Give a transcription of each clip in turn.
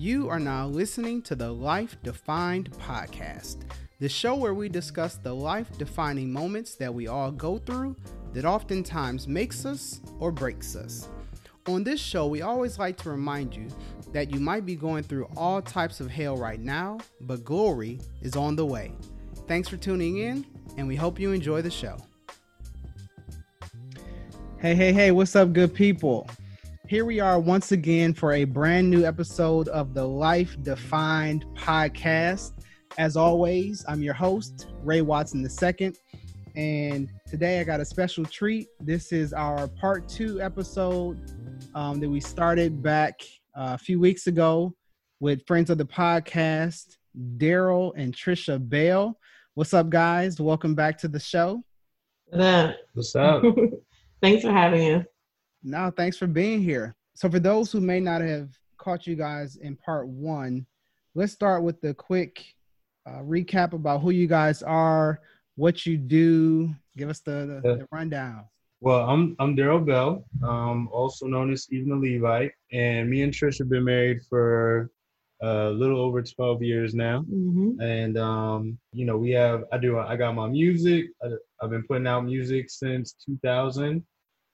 You are now listening to the Life Defined podcast, the show where we discuss the life defining moments that we all go through that oftentimes makes us or breaks us. On this show, we always like to remind you that you might be going through all types of hell right now, but glory is on the way. Thanks for tuning in, and we hope you enjoy the show. Hey, hey, hey, what's up, good people? Here we are once again for a brand new episode of the Life Defined podcast. As always, I'm your host, Ray Watson II, and today I got a special treat. This is our part two episode um, that we started back uh, a few weeks ago with friends of the podcast, Darrell and Trisha Bell. What's up, guys? Welcome back to the show. What up? What's up? Thanks for having us. No, thanks for being here. So, for those who may not have caught you guys in part one, let's start with the quick uh, recap about who you guys are, what you do. Give us the, the, the rundown. Well, I'm I'm Darrell Bell, um, also known as Steven the Levite, and me and Trish have been married for a little over 12 years now. Mm-hmm. And um, you know, we have I do I got my music. I, I've been putting out music since 2000,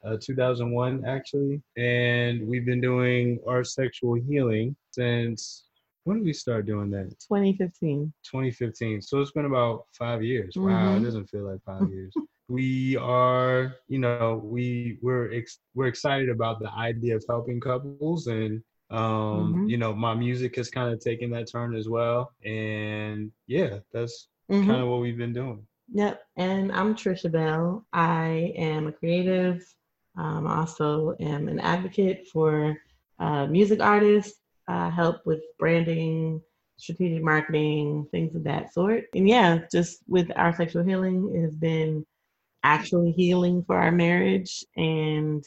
uh, 2001 actually, and we've been doing our sexual healing since when did we start doing that? 2015. 2015. So it's been about five years. Wow, it Mhm. doesn't feel like five years. we are, you know, we we're ex- we're excited about the idea of helping couples, and um, Mhm. you know, my music has kind of taken that turn as well. And yeah, that's Mhm. kind of what we've been doing. Yep. And I'm Trisha Bell. I am a creative. Um, I also am an advocate for uh, music artists. Help with branding, strategic marketing, things of that sort. And yeah, just with our sexual healing, it has been actually healing for our marriage. And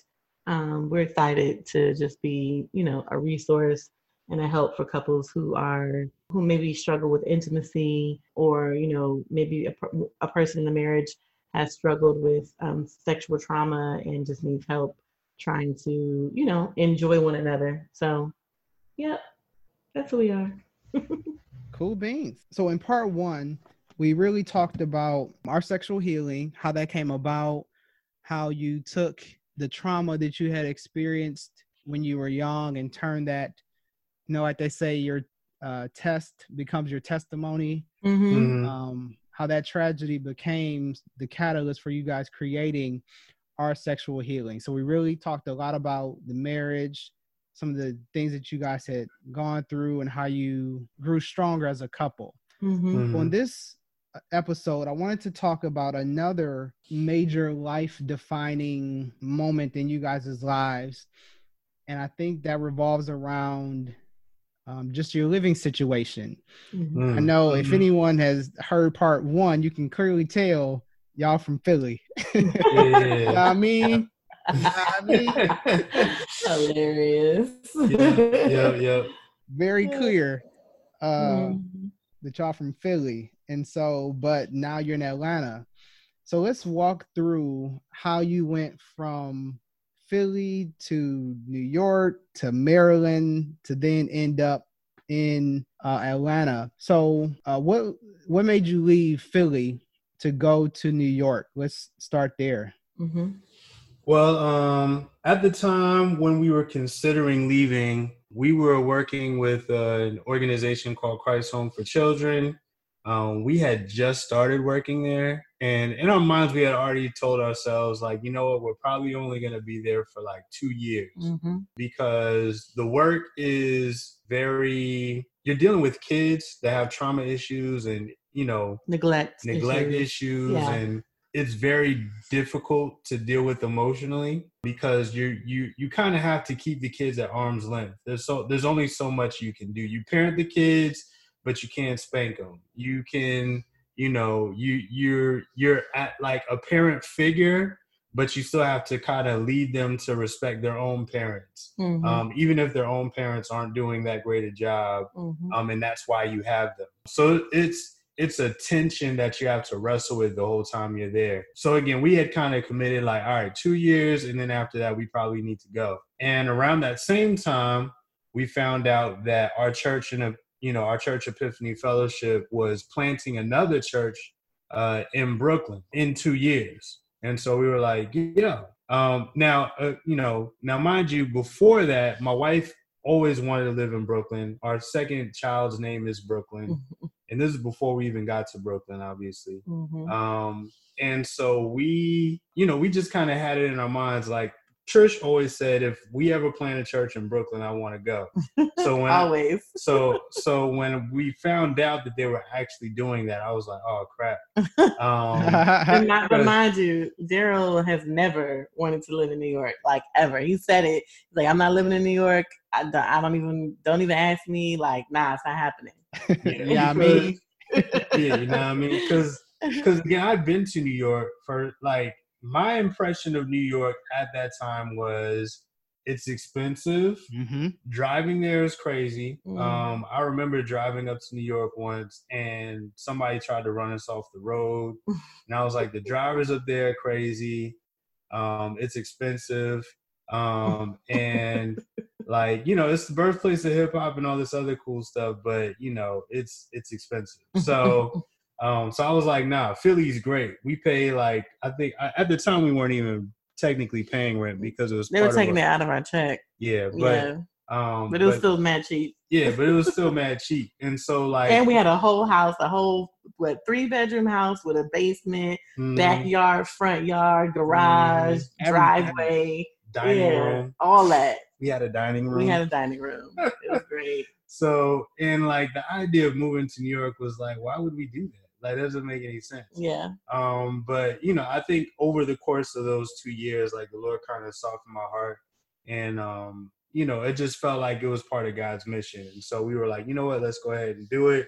um, we're excited to just be, you know, a resource and a help for couples who are who maybe struggle with intimacy or you know maybe a, a person in the marriage has struggled with um, sexual trauma and just needs help trying to you know enjoy one another so yep that's who we are Cool beans. So, in part one, we really talked about our sexual healing, how that came about, how you took the trauma that you had experienced when you were young and turned that, you know, like they say, your uh, test becomes your testimony. mm-hmm. Mhm. Um, how that tragedy became the catalyst for you guys creating our sexual healing. So, we really talked a lot about the marriage, some of the things that you guys had gone through and how you grew stronger as a couple. Mm-hmm. Mhm. On this uh, episode, I wanted to talk about another major life defining moment in you guys' lives. And I think that revolves around um, just your living situation. Mm-hmm. I Mm. know if Mhm. anyone has heard part one, you can clearly tell y'all from Philly. You know what Yeah. I mean? You know what I mean? hilarious yeah, yeah. Very clear. Uh, Mhm. that y'all from Philly. And so, but now you're in Atlanta. So let's walk through how you went from Philly to New York to Maryland to then end up in uh, Atlanta. So, uh, what what made you leave Philly to go to New York? Let's start there. Mhm. Well, um, at the time when we were considering leaving, we were working with uh, an organization called Christ Home for Children. Um, we had just started working there, and in our minds, we had already told ourselves, like, you know what, we're probably only going to be there for like two years Mhm. because the work is very, you're dealing with kids that have trauma issues and, you know, neglect neglect issues. issues Yeah. and it's very difficult to deal with emotionally because you you you kind of have to keep the kids at arm's length there's so there's only so much you can do you parent the kids but you can't spank them you can you know you you're you're at like a parent figure but you still have to kind of lead them to respect their own parents Mhm. um, even if their own parents aren't doing that great a job Mhm. um, and that's why you have them. So it's it's a tension that you have to wrestle with the whole time you're there. So again, we had kind of committed like, all right, two years, and then after that, we probably need to go. And around that same time, we found out that our church in a you know our church Epiphany Fellowship was planting another church uh, in Brooklyn in two years, and so we were like, yeah. Um, now, uh, you know, now mind you, before that, my wife always wanted to live in Brooklyn. Our second child's name is Brooklyn, and this is before we even got to Brooklyn, obviously. Mhm. Um, and so we, you know, we just kind of had it in our minds like Trish always said, if we ever plant a church in Brooklyn, I want to go. So when Always. so so when we found out that they were actually doing that, I was like, oh crap. Um, And not Because- remind you, Darrell has never wanted to live in New York, like ever. He said it. He's like, I'm not living in New York. I don't, I don't even don't even ask me. Like, nah, it's not happening. yeah, I mean, yeah, you know what I mean? Because because again, I've been to New York for like my impression of New York at that time was it's expensive. hmm driving there is crazy. Mhm. Um, I remember driving up to New York once and somebody tried to run us off the road. And I was like, the drivers up there are crazy. Um, it's expensive. Um, and like, you know, it's the birthplace of hip hop and all this other cool stuff, but you know, it's it's expensive. So um, so I was like, nah, Philly's great. We pay like I think at the time we weren't even technically paying rent because it was they were taking it out of our check. yeah, but yeah, um, but it was still mad cheap. yeah, but it was still mad cheap. And so like And we had a whole house, a whole what three bedroom house with a basement, mm, backyard, front yard, garage, Mm, driveway, dining yeah, room. all that. We had a dining room. We had a dining room. It was great. so and like the idea of moving to New York was like, why would we do that? Like that doesn't make any sense. Yeah. Um, but you know, I think over the course of those two years, like the Lord kind of softened my heart, and um, you know, it just felt like it was part of God's mission. And so we were like, you know what, let's go ahead and do it.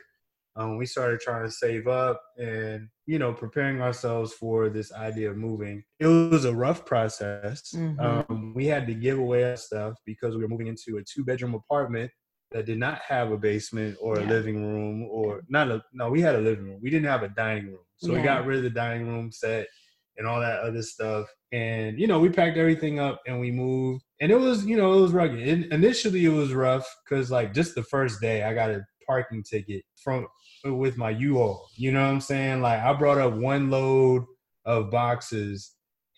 Um, we started trying to save up and you know preparing ourselves for this idea of moving. It was a rough process. Mhm. Um, we had to give away our stuff because we were moving into a two bedroom apartment that did not have a basement or a Yeah. living room or not a no we had a living room. We didn't have a dining room. So we got rid of the dining room set and all that other stuff. And you know we packed everything up and we moved. And it was you know it was rugged. In initially it was rough because like just the first day i got a parking ticket from with my u-haul. You know what i'm saying? Like i brought up one load of boxes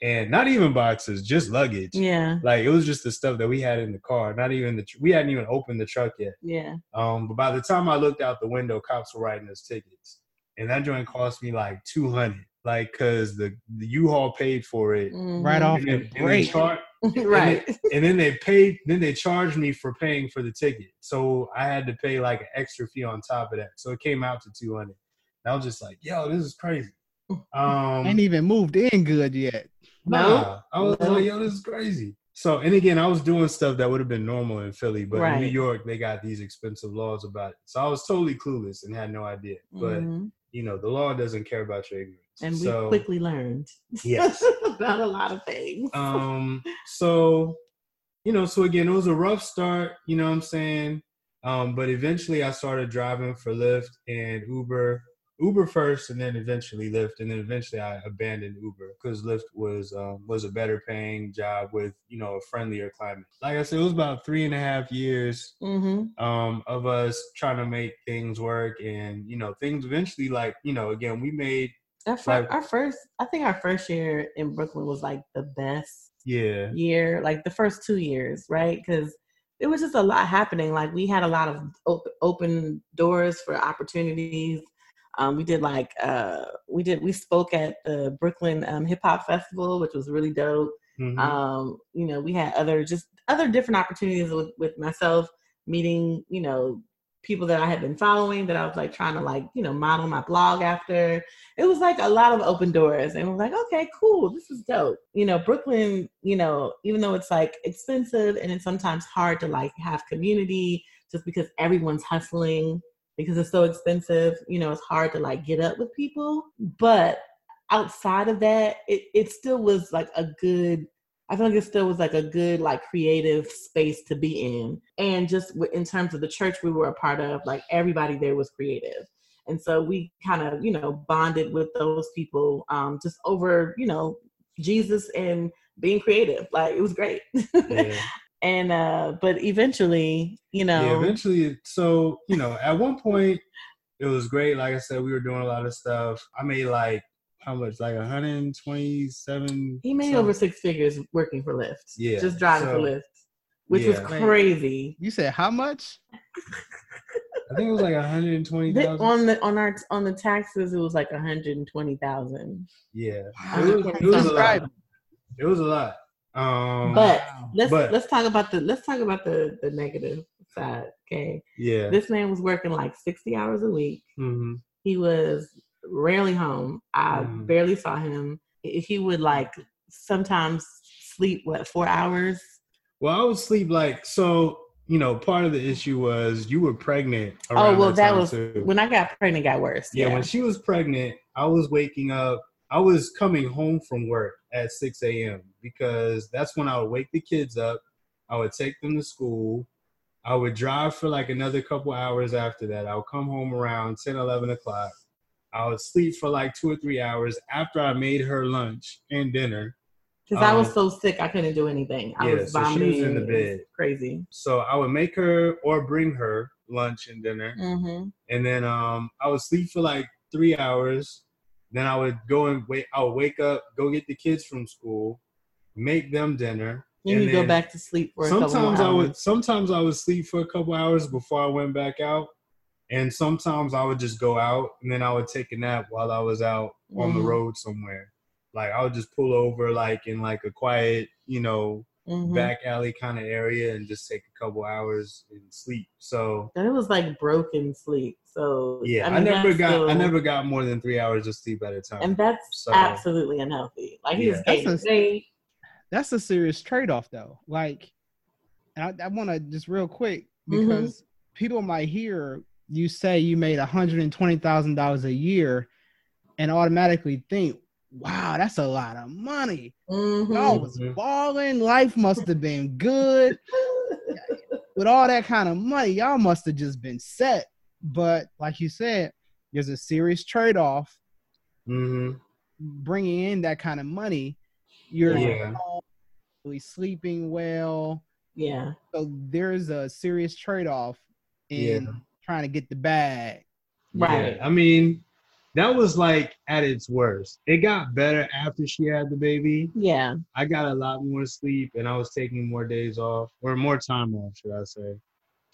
and not even boxes just luggage Yeah. like it was just the stuff that we had in the car not even the tr- we hadn't even opened the truck yet Yeah. um, but by the time I looked out the window, cops were writing us tickets, and that joint cost me like two hundred, like because the the U-Haul paid for it, Right Mhm. off and the then, and, break. char- right. and then they paid, then they charged me for paying for the ticket, so I had to pay like an extra fee on top of that, so it came out to two hundred. I was just like, yo, this is crazy. Um, ain't even moved in good yet. No. Nah, I was No. like, yo, this is crazy. So, and again, I was doing stuff that would have been normal in Philly, but in New York, they got these expensive laws about it. So I was totally clueless and had no idea. But Mhm. you know, the law doesn't care about your ignorance. And we so, quickly learned Yes. about a lot of things. um, so you know, so again, it was a rough start. You know what I'm saying? Um, but eventually, I started driving for Lyft and Uber. Uber first, and then eventually Lyft, and then eventually I abandoned Uber because Lyft was um, was a better paying job with you know a friendlier climate. Like I said, it was about three and a half years hmm um, of us trying to make things work, and you know things eventually like you know again we made Our, fir- Like- our first, I think our first year in Brooklyn was like the best yeah year, like the first two years, right? Because it was just a lot happening. Like we had a lot of op- open doors for opportunities. Um, we did like uh, we did we spoke at the Brooklyn um, Hip Hop Festival, which was really dope. Mhm. Um, you know, we had other just other different opportunities with with myself meeting, you know, people that I had been following that I was like trying to like, you know, model my blog after. It was like a lot of open doors and I was like, okay, cool, this is dope. You know, Brooklyn, you know, even though it's like expensive and it's sometimes hard to like have community just because everyone's hustling because it's so expensive, you know, it's hard to like get up with people. But outside of that, it, it still was like a good I feel like it still was like a good, like creative space to be in. And just in terms of the church we were a part of, like everybody there was creative. And so we kind of, you know, bonded with those people um, just over, you know, Jesus and being creative. Like it was great. yeah. And uh, but eventually, you know, Yeah, eventually. So you know, at one point, it was great. Like I said, we were doing a lot of stuff. I made like how much? Like 127. he made some- over six figures working for Lyft. Yeah, just driving so- for Lyft, which was crazy. You said how much? I think it was like 120 on the on our on the taxes, it was like one hundred and twenty thousand. Yeah, Wow. it was, it was a lot. It was a lot. Um, But let's But- let's talk about the let's talk about the the negative side. Okay, yeah. this man was working like sixty hours a week. hmm He was rarely home. I Mhm. barely saw him. He would like sometimes sleep what four hours. Well, I would sleep like so. You know, part of the issue was you were pregnant. Oh well, that time, was too. when I got pregnant. Got worse. Yeah, when she was pregnant, I was waking up. I was coming home from work at 6 a.m. because that's when I would wake the kids up. I would take them to school. I would drive for like another couple hours after that. I would come home around 10, 11 o'clock. I would sleep for like two or three hours after I made her lunch and dinner. because I was um, so sick, I couldn't do anything. I yeah, was so she was vomiting. in the bed. Crazy. So I would make her or bring her lunch and dinner. Mm-hmm. and then um I would sleep for like three hours. Then I would go and wait. I would wake up, go get the kids from school, make them dinner. Then and you go back to sleep for a couple Sometimes I would. Sometimes I would sleep for a couple hours before I went back out, and sometimes I would just go out and then I would take a nap while I was out on the Mhm. road somewhere. Like I would just pull over like in like a quiet, you know, Mhm. back alley kind of area and just take a couple hours and sleep. So And it was like broken sleep. So yeah, I, mean, never that's got I never got more than three hours of sleep at a time. and that's So- absolutely unhealthy. Like he Yeah. was That's a- That's a serious trade off, though. Like, I, I want to just real quick Mhm. because people might hear you say you made hundred and twenty thousand dollars a year, and automatically think, "Wow, that's a lot of money." Mhm. Y'all was Mhm. balling. Life must have been good with all that kind of money. Y'all must have just been set. But like you said, there's a serious trade off hmm bringing in that kind of money. You're Yeah. really sleeping well. yeah. So there's a serious trade off in Yeah. trying to get the bag. Right. I mean, that was like at its worst. It got better after she had the baby. Yeah. I got a lot more sleep and I was taking more days off or more time off, should I say.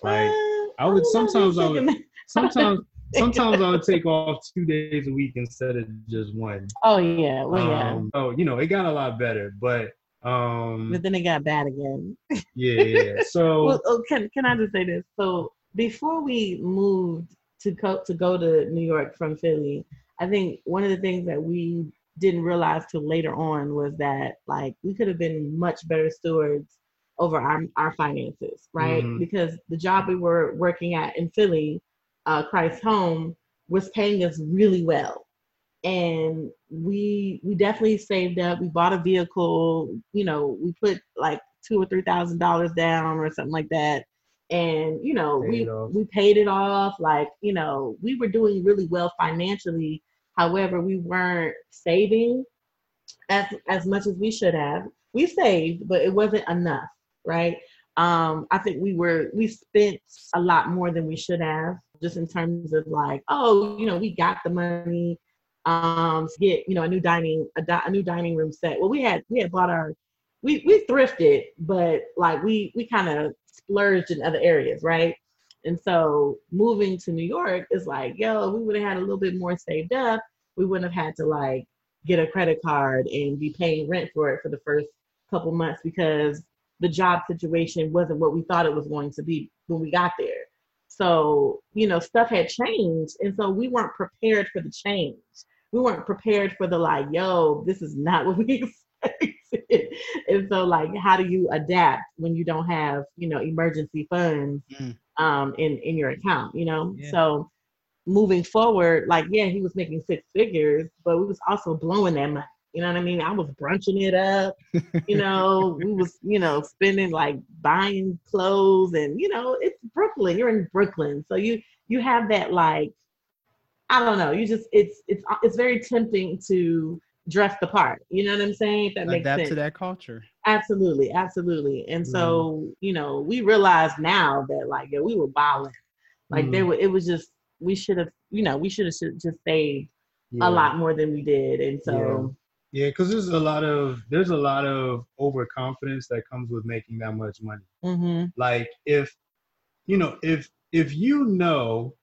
Like Uh, I would- if sometimes I would- sometimes sometimes I would take off two days a week instead of just one. Oh yeah. Well yeah. Um, oh, you know, it got a lot better, but um But then it got bad again. yeah, yeah. So well, oh, can can I just say this? So before we moved to go to go to New York from Philly, I think one of the things that we didn't realize till later on was that like we could have been much better stewards over our our finances, right? Mhm. Because the job we were working at in Philly, uh, Christ Home, was paying us really well and we we definitely saved up we bought a vehicle you know we put like two or three thousand dollars down or something like that and you know Paid we we paid it off like you know we were doing really well financially. However we weren't saving as as much as we should have. We saved but it wasn't enough right? Um i think we were we spent a lot more than we should have just in terms of like oh you know we got the money um to get you know a new dining a, di- a new dining room set. Well we had we had bought our we we thrifted but like we we kind of splurged in other areas right and so moving to new york is like yo we would have had a little bit more saved up we wouldn't have had to like get a credit card and be paying rent for it for the first couple months because the job situation wasn't what we thought it was going to be when we got there so, you know, stuff had changed. And so we weren't prepared for the change. We weren't prepared for the like, yo, this is not what we expected. and so like how do you adapt when you don't have, you know, emergency funds Mm. um in, in your account, you know? Yeah. So moving forward, like yeah, he was making six figures, but we was also blowing that money. You know what I mean? I was brunching it up. You know, we was, you know, spending like buying clothes and you know, it's Brooklyn. You're in Brooklyn. So you you have that like I don't know, you just it's it's it's very tempting to dress the part. You know what I'm saying? If that makes Adapt sense. to that culture. Absolutely, absolutely. And so, Mm-hmm. you know, we realize now that like yeah, we were balling. Like there Mhm. were it was just we should have, you know, we should have just saved Yeah. a lot more than we did. And so Yeah, because there's a lot of there's a lot of overconfidence that comes with making that much money. mhm. Like if you know if if you know,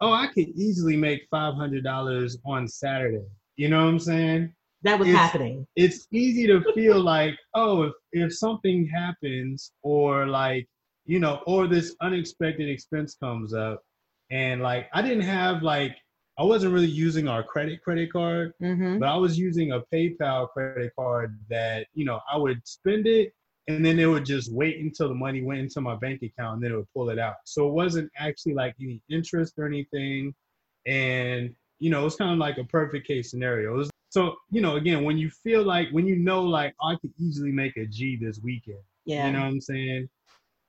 oh, I could easily make five hundred dollars on Saturday. You know what I'm saying? That was It's- happening. It's easy to feel like, oh, if if something happens or like you know, or this unexpected expense comes up, and like I didn't have like I wasn't really using our credit credit card hmm but I was using a PayPal credit card that you know I would spend it and then it would just wait until the money went into my bank account and then it would pull it out. So it wasn't actually like any interest or anything, and you know it was kind of like a perfect case scenario. So you know again when you feel like when you know like oh, I could easily make a G this weekend, Yeah. you know what I'm saying?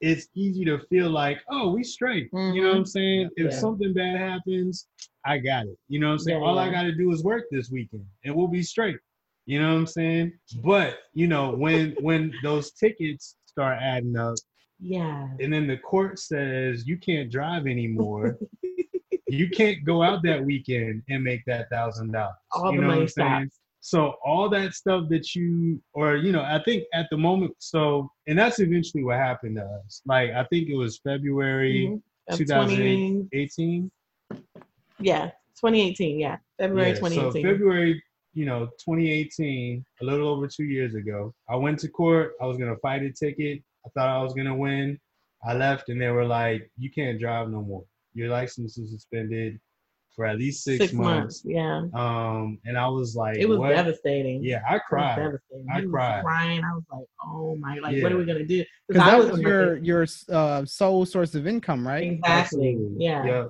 It's easy to feel like, oh, we straight. You know what I'm mm-hmm. saying? If Yeah. something bad happens, I got it. You know what I'm saying? Yeah, All I got to do is work this weekend and we'll be straight. You know what I'm saying? But, you know, when when those tickets start adding up yeah. and then the court says you can't drive anymore, you can't go out that weekend and make that thousand dollars. All You the know what money I'm saying? stops. So all that stuff that you, or you know, I think at the moment, so and that's eventually what happened to us. Like I think it was February Mhm. 2018. 20, yeah, 2018. Yeah, February Yeah, so 2018. February, you know, 2018, a little over two years ago. I went to court. I was gonna fight a ticket. I thought I was gonna win. I left, and they were like, "You can't drive no more. Your license is suspended for at least six, months. Yeah, Um, and I was like, it was "What?" devastating. Yeah, I It was cried. devastating. I He was cried. crying. I was like, oh my, like, Yeah. what are we gonna do? Because I that was your like, your uh, sole source of income, right? exactly. Absolutely. Yeah.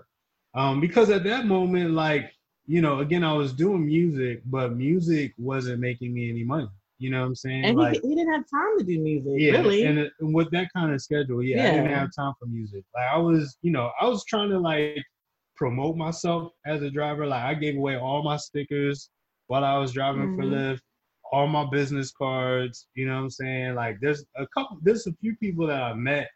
Um, because at that moment, like, you know, again, I was doing music, but music wasn't making me any money. You know what I'm saying? And like, he, he didn't have time to do music, yeah, really. and, it- and with that kind of schedule, yeah, I didn't have time for music. Like, I was, you know, I was trying to like promote myself as a driver. Like, I gave away all my stickers while I was driving for Mhm. Lyft, all my business cards. You know what I'm saying? Like, there's a couple, there's a few people that I met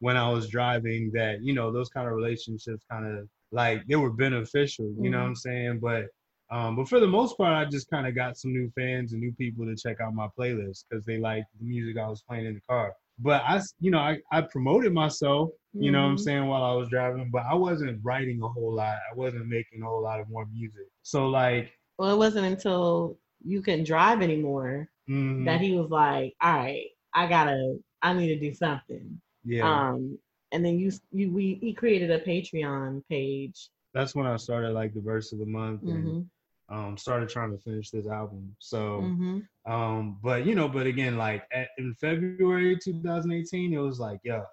when I was driving that, you know, those kind of relationships kind of like they were beneficial, you know what I'm saying? But um, but for the most part, I just kind of got some new fans and new people to check out my playlist because they liked the music I was playing in the car. But I, you know, I, I promoted myself, you know what I'm Mhm. saying, while I was driving, but I wasn't writing a whole lot. I wasn't making a whole lot of more music. So like, Well, it wasn't until you couldn't drive anymore mhm, that he was like, all right, I gotta, I need to do something. yeah, Um, and then you, you, we, he created a Patreon page. that's when I started like the verse of the month and hmm um, started trying to finish this album. So. hmm Um, but you know, but again, like at, in February 2018, it was like, yo,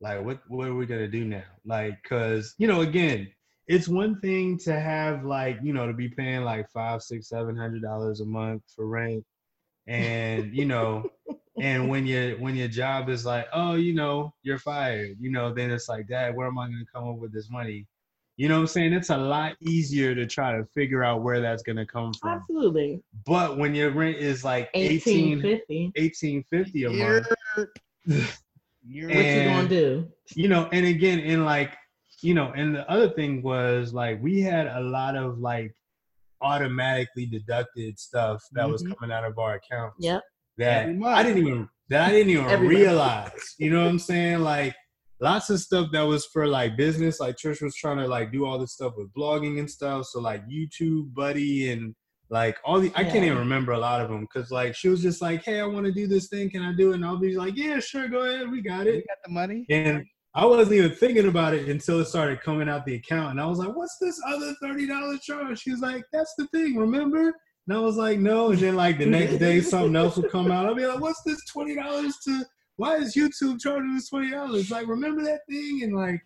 like what what are we gonna do now? Like, cause you know, again, it's one thing to have like, you know, to be paying like five, six, seven hundred dollars a month for rent. And, you know, and when your when your job is like, oh, you know, you're fired, you know, then it's like, Dad, where am I gonna come up with this money? You know what I'm saying? It's a lot easier to try to figure out where that's gonna come from. Absolutely. But when your rent is like 18, 1850. 1850 a You're- month, you're- What you gonna do? you know, and again, and like, you know, and the other thing was like we had a lot of like automatically deducted stuff that was Mhm. coming out of our accounts Yep. that I didn't even that I didn't even Every realize. You know what I'm saying? Like lots of stuff that was for like business. Like Trish was trying to like do all this stuff with blogging and stuff. So like YouTube, Buddy, and like all the I can't even remember a lot of them because like she was just like, hey, I want to do this thing. Can I do it? And I'll be like, yeah, sure, go ahead, we got it. we got the money. And I wasn't even thinking about it until it started coming out the account. And I was like, what's this other $30 charge? She was like, that's the thing, remember? And I was like, no. And then like the next day something else would come out. I'll be like, what's this $20 to why is YouTube charging us $20? Like, remember that thing? And like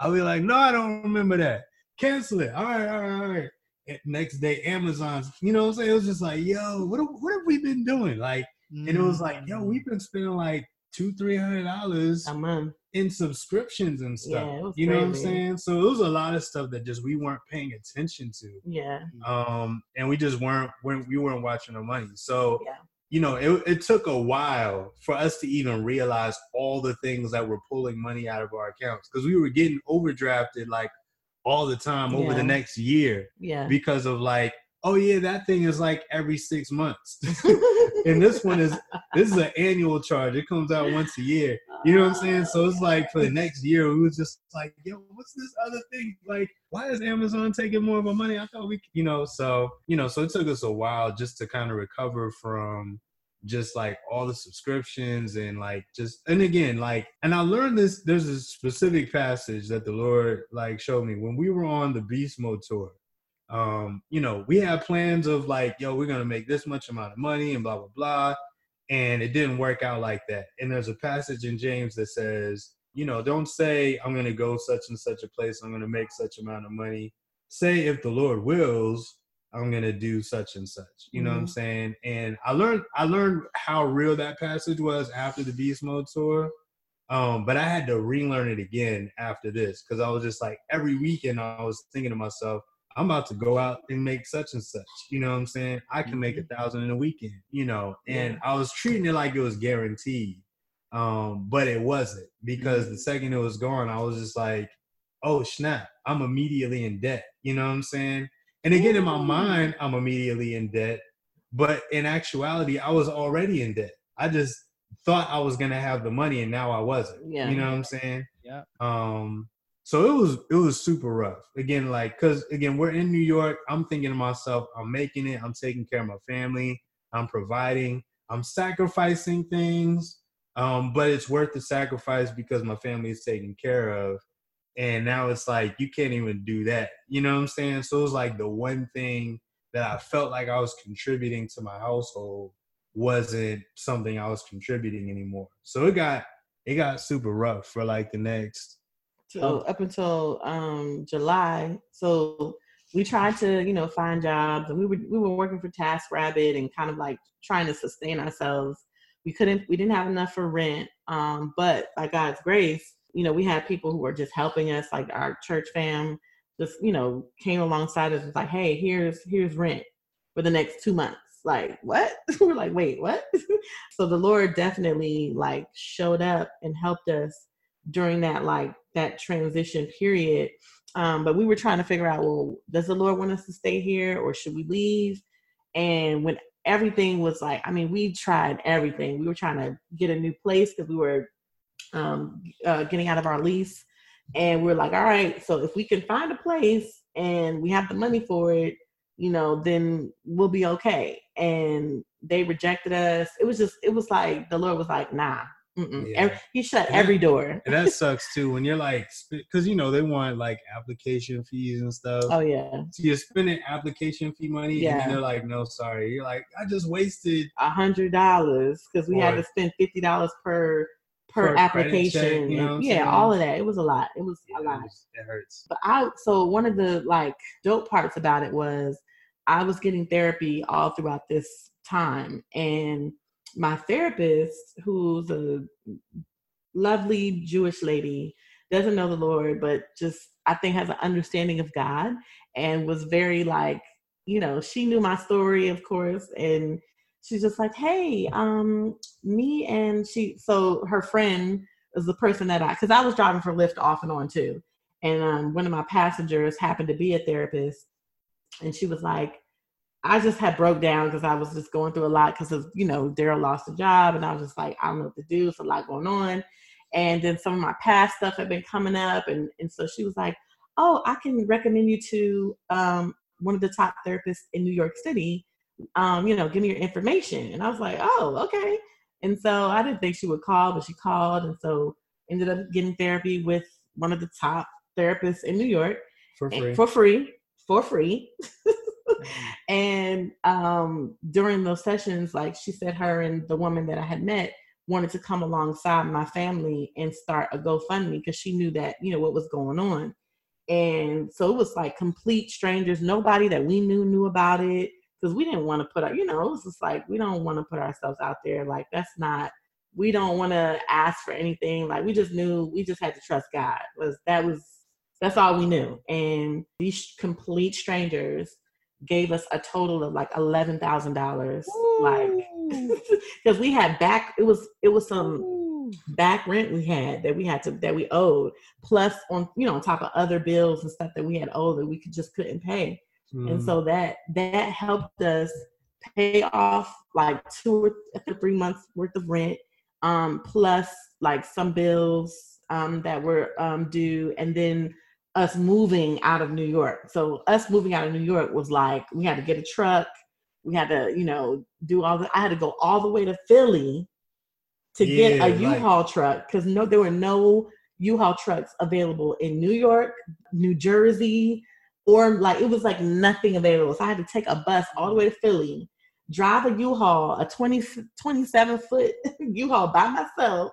I'll be like, no, I don't remember that. Cancel it. All right, all right, all right. And next day, Amazon's, you know what I'm saying? It was just like, yo, what, have- what have we been doing? Like, and it was like, yo, we've been spending like two, three hundred dollars A month. in subscriptions and stuff. Yeah, you know what I'm saying? So it was a lot of stuff that just we weren't paying attention to. Yeah. Um, and we just weren't weren't we weren't watching the money. So Yeah. You know, it, it took a while for us to even realize all the things that were pulling money out of our accounts because we were getting overdrafted like all the time over Yeah. the next year Yeah. because of like, oh yeah, that thing is like every six months. and this one is this is an annual charge. It comes out once a year. You know what I'm saying? So it's like for the next year, we was just like, yo, what's this other thing? Like, why is Amazon taking more of our money? I thought we, could-" you know, so you know, so it took us a while just to kind of recover from just like all the subscriptions and like just and again like and I learned this there's a specific passage that the Lord like showed me when we were on the beast mode tour um you know we had plans of like yo we're gonna make this much amount of money and blah blah blah and it didn't work out like that. And there's a passage in james that says you know don't say i'm gonna go such and such a place i'm gonna make such amount of money. Say if the lord wills i'm gonna do such and such. You know what i'm saying? And i learned i learned how real that passage was after the beast mode tour um, but I had to relearn it again after this because I was just like every weekend I was thinking to myself, I'm about to go out and make such and such. You know what I'm saying? I can make a thousand in a weekend, you know, and. I was treating it like it was guaranteed. Um, but it wasn't because the second it was gone, I was just like, oh snap, I'm immediately in debt. You know what I'm saying? And again, in my mind, I'm immediately in debt. But in actuality, I was already in debt. I just thought I was gonna have the money and now I wasn't. Yeah. You know what I'm saying? Yeah. Um so it was it was super rough. Again, like cause again, we're in New York. I'm thinking to myself, I'm making it, I'm taking care of my family, I'm providing, I'm sacrificing things. Um, but it's worth the sacrifice because my family is taken care of. And now it's like you can't even do that. You know what I'm saying? So it was like the one thing that I felt like I was contributing to my household wasn't something I was contributing anymore. So it got it got super rough for like the next So up until um, July, so we tried to, you know, find jobs, and we were we were working for TaskRabbit and kind of like trying to sustain ourselves. We couldn't, we didn't have enough for rent, um, but by God's grace, you know, we had people who were just helping us, like our church fam, just you know, came alongside us, and was like, hey, here's here's rent for the next two months. Like what? we're like, wait, what? so the Lord definitely like showed up and helped us during that like that transition period um, but we were trying to figure out well does the lord want us to stay here or should we leave? And when everything was like i mean we tried everything. We were trying to get a new place because we were um, uh, getting out of our lease. And we are like all right so if we can find a place and we have the money for it you know then we'll be okay. And they rejected us. It was just it was like the lord was like nah. Yeah. Every- he shut every door and that sucks too when you're like because you know they want like application fees and stuff. oh yeah So you're spending application fee money and Yeah. then they're like, no, sorry. You're like, I just wasted a hundred dollars because we had to spend fifty dollars per per application. check, you know and- yeah, all of that. It was a lot. It was a lot. It hurts. But I so one of the like dope parts about it was I was getting therapy all throughout this time, and my therapist, who's a lovely Jewish lady, doesn't know the Lord, but just I think has an understanding of God, and was very like you know she knew my story, of course, and she's just like, hey, um, me and she. So her friend is the person that I because I was driving for Lyft off and on too and um, one of my passengers happened to be a therapist and she was like i just had broke down because i was just going through a lot because of you know darrell lost a job and i was just like i don't know what to do it's a lot going on and then some of my past stuff had been coming up and, and so she was like oh i can recommend you to um, one of the top therapists in new york city um, you know give me your information and i was like oh okay and so i didn't think she would call but she called and so ended up getting therapy with one of the top therapists in New York For free. for free, for free. and um, during those sessions, like she said, her and the woman that I had met wanted to come alongside my family and start a GoFundMe because she knew that you know what was going on. And so it was like complete strangers, nobody that we knew knew about it because we didn't want to put our, you know, it was just like we don't want to put ourselves out there. Like that's not we don't want to ask for anything. Like we just knew we just had to trust God. Was that was that's all we knew. And these complete strangers gave us a total of like eleven thousand dollars. Like because we had back it was it was some back rent we had that we had to that we owed plus on you know on top of other bills and stuff that we had owed that we could just couldn't pay mm. and so that that helped us pay off like two or three months worth of rent um plus like some bills um that were um due and then us moving out of New York. So us moving out of New York was like we had to get a truck, we had to, you know, do all the I had to go all the way to Philly to yeah, get a U-Haul like, truck because no there were no U-Haul trucks available in New York, New Jersey, or like it was like nothing available. So I had to take a bus all the way to Philly, drive a U-Haul, a 20, 27 foot U-Haul by myself,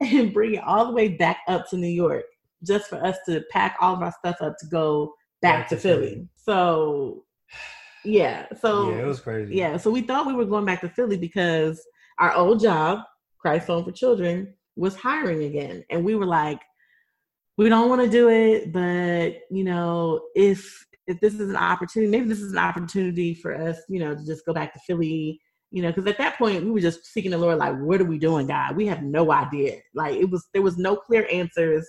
and bring it all the way back up to New York just for us to pack all of our stuff up to go back, back to, to Philly. Philly. So yeah, so yeah, it was crazy. Yeah, so we thought we were going back to Philly because our old job, Christ Home for Children, was hiring again, and we were like, we don't want to do it, but you know, if if this is an opportunity, maybe this is an opportunity for us, you know, to just go back to Philly you know, because at that point we were just seeking the Lord, like, what are we doing, God? We have no idea. Like, it was there was no clear answers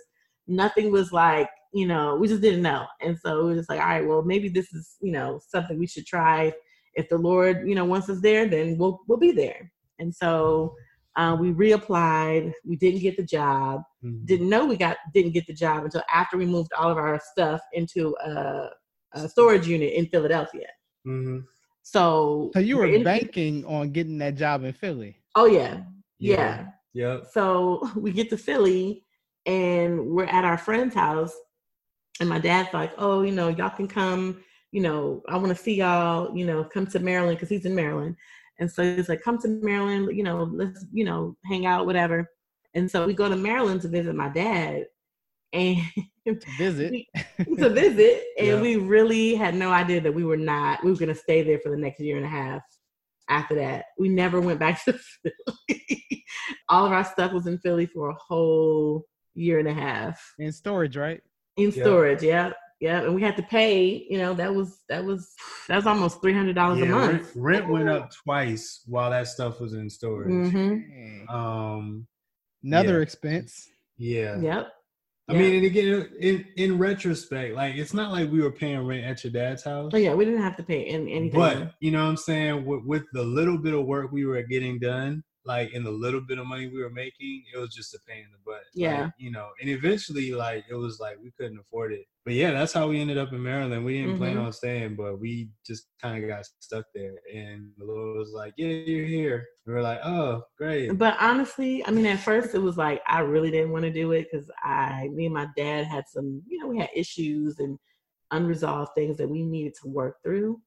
nothing was like, you know, we just didn't know. And so we were just like, all right, well, maybe this is, you know, something we should try. If the Lord, you know, wants us there, then we'll we'll be there. And so uh, we reapplied. We didn't get the job. Mm-hmm. Didn't know we got didn't get the job until after we moved all of our stuff into a, a storage unit in Philadelphia. Mm-hmm. So, so you were in- banking on getting that job in Philly. Oh yeah, yeah, yeah. So we get to Philly, and we're at our friend's house and my dad's like oh you know y'all can come you know i want to see y'all you know come to maryland because he's in maryland. And so he's like come to maryland you know let's you know hang out whatever. And so we go to maryland to visit my dad and visit. to visit and yeah. we really had no idea that we were not we were going to stay there for the next year and a half after that. We never went back to philly. All of our stuff was in philly for a whole year and a half in storage, right? In storage, yeah. yeah. And we had to pay, you know, that was that was that was almost three hundred dollars yeah, a month. Rent, rent, went up twice while that stuff was in storage. Mm-hmm. Um another yeah. expense. Yeah. Yep. I yeah. mean, and again, in in retrospect, like it's not like we were paying rent at your dad's house. Oh yeah, we didn't have to pay in, anything. But you know what I'm saying? With, with the little bit of work we were getting done, like in the little bit of money we were making, it was just a pain in the butt. Yeah. Like, you know, and eventually like it was like we couldn't afford it. But yeah, that's how we ended up in Maryland. We didn't mm-hmm. plan on staying, but we just kind of got stuck there. And the Lord was like, Yeah, you're here. We were like, Oh, great. But honestly, I mean at first it was like I really didn't want to do it because I me and my dad had some, you know, we had issues and unresolved things that we needed to work through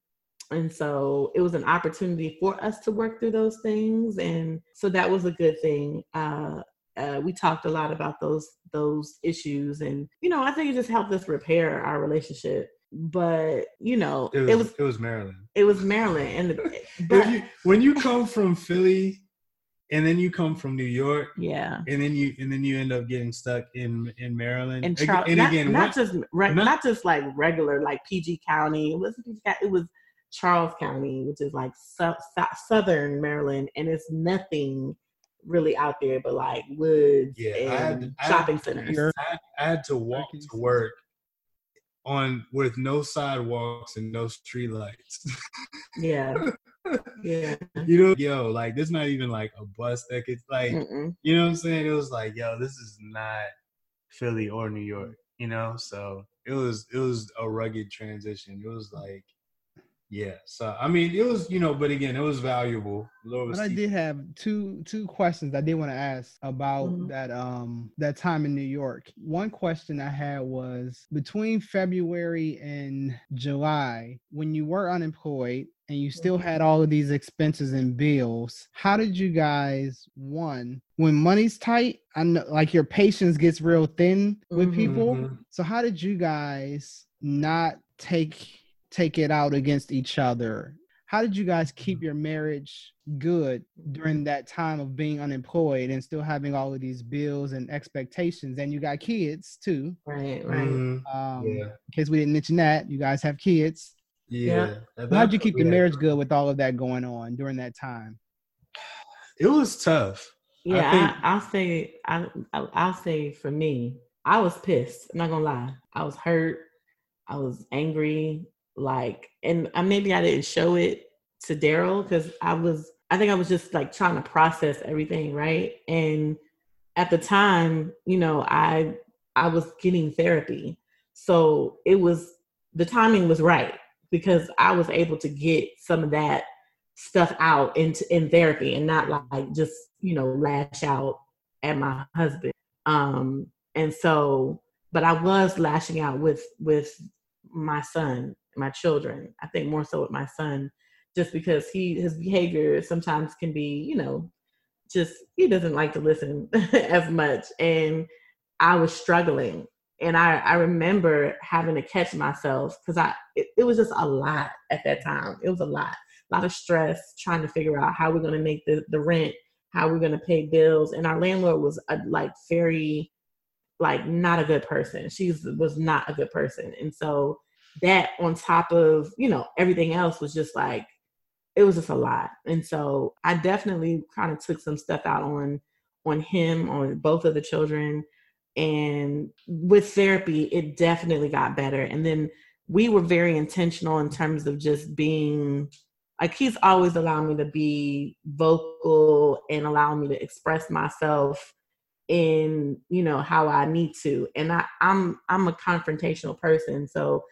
and so it was an opportunity for us to work through those things. And so that was a good thing. Uh, uh, we talked a lot about those those issues. And you know i think it just helped us repair our relationship. But you know it was it was, it was maryland. it was maryland. And but, you, when you come from philly and then you come from New York, yeah, and then you and then you end up getting stuck in in Maryland. And, Char- and not, again, not what, just re- not, not, just like regular like PG County. It was it was Charles County, which is like su- su- southern Maryland, and it's nothing really out there but like woods yeah, and had, shopping had, centers. I, I had to walk to work on with no sidewalks and no street lights. yeah. Yeah. You know, yo, like there's not even like a bus that could like Mm-mm. you know what I'm saying? It was like, yo, this is not Philly or New York, you know? So it was it was a rugged transition. It was like yeah. So I mean, it was you know, but again, it was valuable. but I did have two two questions I did want to ask about mm-hmm. that um that time in New York. One question I had was between February and July, when you were unemployed and you still mm-hmm. had all of these expenses and bills, how did you guys one when money's tight? I know like your patience gets real thin with mm-hmm. people. Mm-hmm. So how did you guys not take take it out against each other? how did you guys keep your marriage good during that time of being unemployed and still having all of these bills and expectations? And you got kids too. Right, right. Mhm. Um, Yeah. In case we didn't mention that, you guys have kids. Yeah. At How'd you keep the marriage good with all of that going on during that time? It was tough. I Yeah, think- I, I'll say I, I I'll say for me, I was pissed. I'm not gonna lie. I was hurt. I was angry. Like, and I, maybe I didn't show it to Darrell because I was. I think I was just like trying to process everything, right? And at the time, you know, I I was getting therapy, so it was the timing was right because I was able to get some of that stuff out into in therapy and not like just you know lash out at my husband um and so but i was lashing out with with my son my children i think more so with my son just because he his behavior sometimes can be you know just he doesn't like to listen as much and i was struggling and i i remember having to catch myself because i it, it was just a lot at that time it was a lot a lot of stress trying to figure out how we're going to make the, the rent, how we're going to pay bills. And our landlord was a, like very, like not a good person. She was, was not a good person. And so that on top of, you know, everything else was just like, it was just a lot. And so I definitely kind of took some stuff out on, on him, on both of the children. And with therapy, it definitely got better. And then we were very intentional in terms of just being like he's always allowed me to be vocal and allow me to express myself in you know how I need to and I I'm I'm a confrontational person so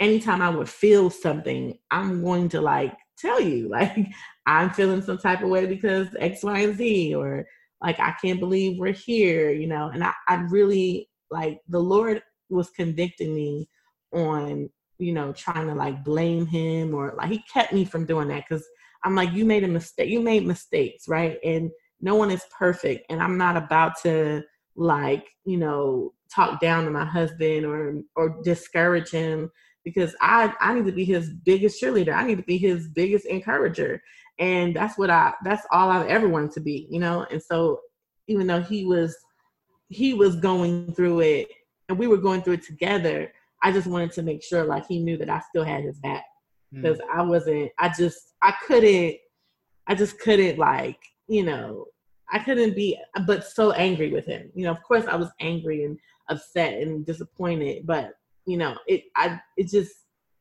anytime I would feel something I'm going to like tell you like I'm feeling some type of way because X Y and Z or like I can't believe we're here you know and I, I really like the Lord was convicting me on you know, trying to like blame him or like he kept me from doing that because I'm like, you made a mistake. You made mistakes, right? And no one is perfect. And I'm not about to like, you know, talk down to my husband or or discourage him because I I need to be his biggest cheerleader. I need to be his biggest encourager. And that's what I that's all I've ever wanted to be, you know? And so even though he was he was going through it and we were going through it together, I just wanted to make sure like he knew that I still had his back Hmm. because I wasn't. I just I couldn't. I just couldn't like you know I couldn't be but so angry with him. You know, of course I was angry and upset and disappointed, but you know it. I it just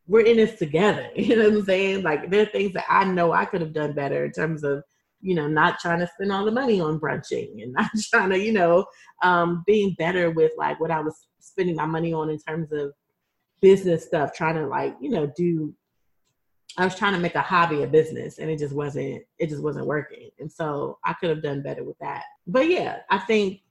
we're in this together. You know what I'm saying? Like there are things that I know I could have done better in terms of you know not trying to spend all the money on brunching and not trying to you know um being better with like what I was spending my money on in terms of business stuff, trying to like, you know, do I was trying to make a hobby a business and it just wasn't it just wasn't working. And so I could have done better with that. But yeah, I think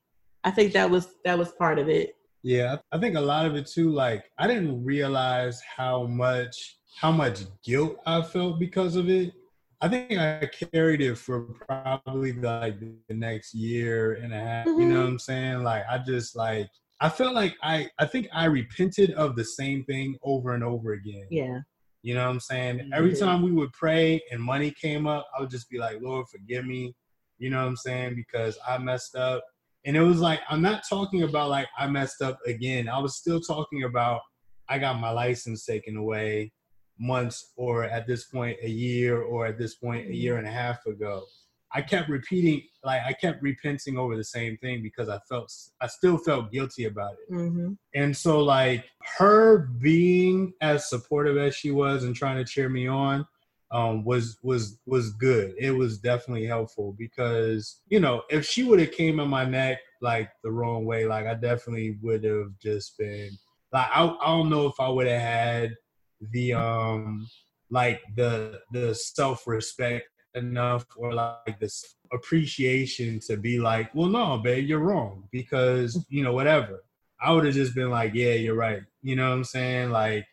I think that was that was part of it. Yeah, I think a lot of it too. Like, I didn't realize how much how much guilt I felt because of it. I think I carried it for probably like the next year and a half. You know what I'm saying? Like, I just like I felt like I I think I repented of the same thing over and over again. Yeah. You know what I'm saying? Every Mhm. time we would pray and money came up, I would just be like, Lord, forgive me. You know what I'm saying? Because I messed up. And it was like, I'm not talking about like I messed up again. I was still talking about I got my license taken away months or at this point a year or at this point a year and a half ago. I kept repeating, like I kept repenting over the same thing because I felt, I still felt guilty about it. Mm-hmm. And so like her being as supportive as she was and trying to cheer me on um, was was was good. It was definitely helpful because you know if she would have came in my neck like the wrong way, like I definitely would have just been like I, I don't know if I would have had the um like the the self respect enough or like this appreciation to be like, well, no, babe, you're wrong because you know whatever. I would have just been like, yeah, you're right. You know what I'm saying? Like,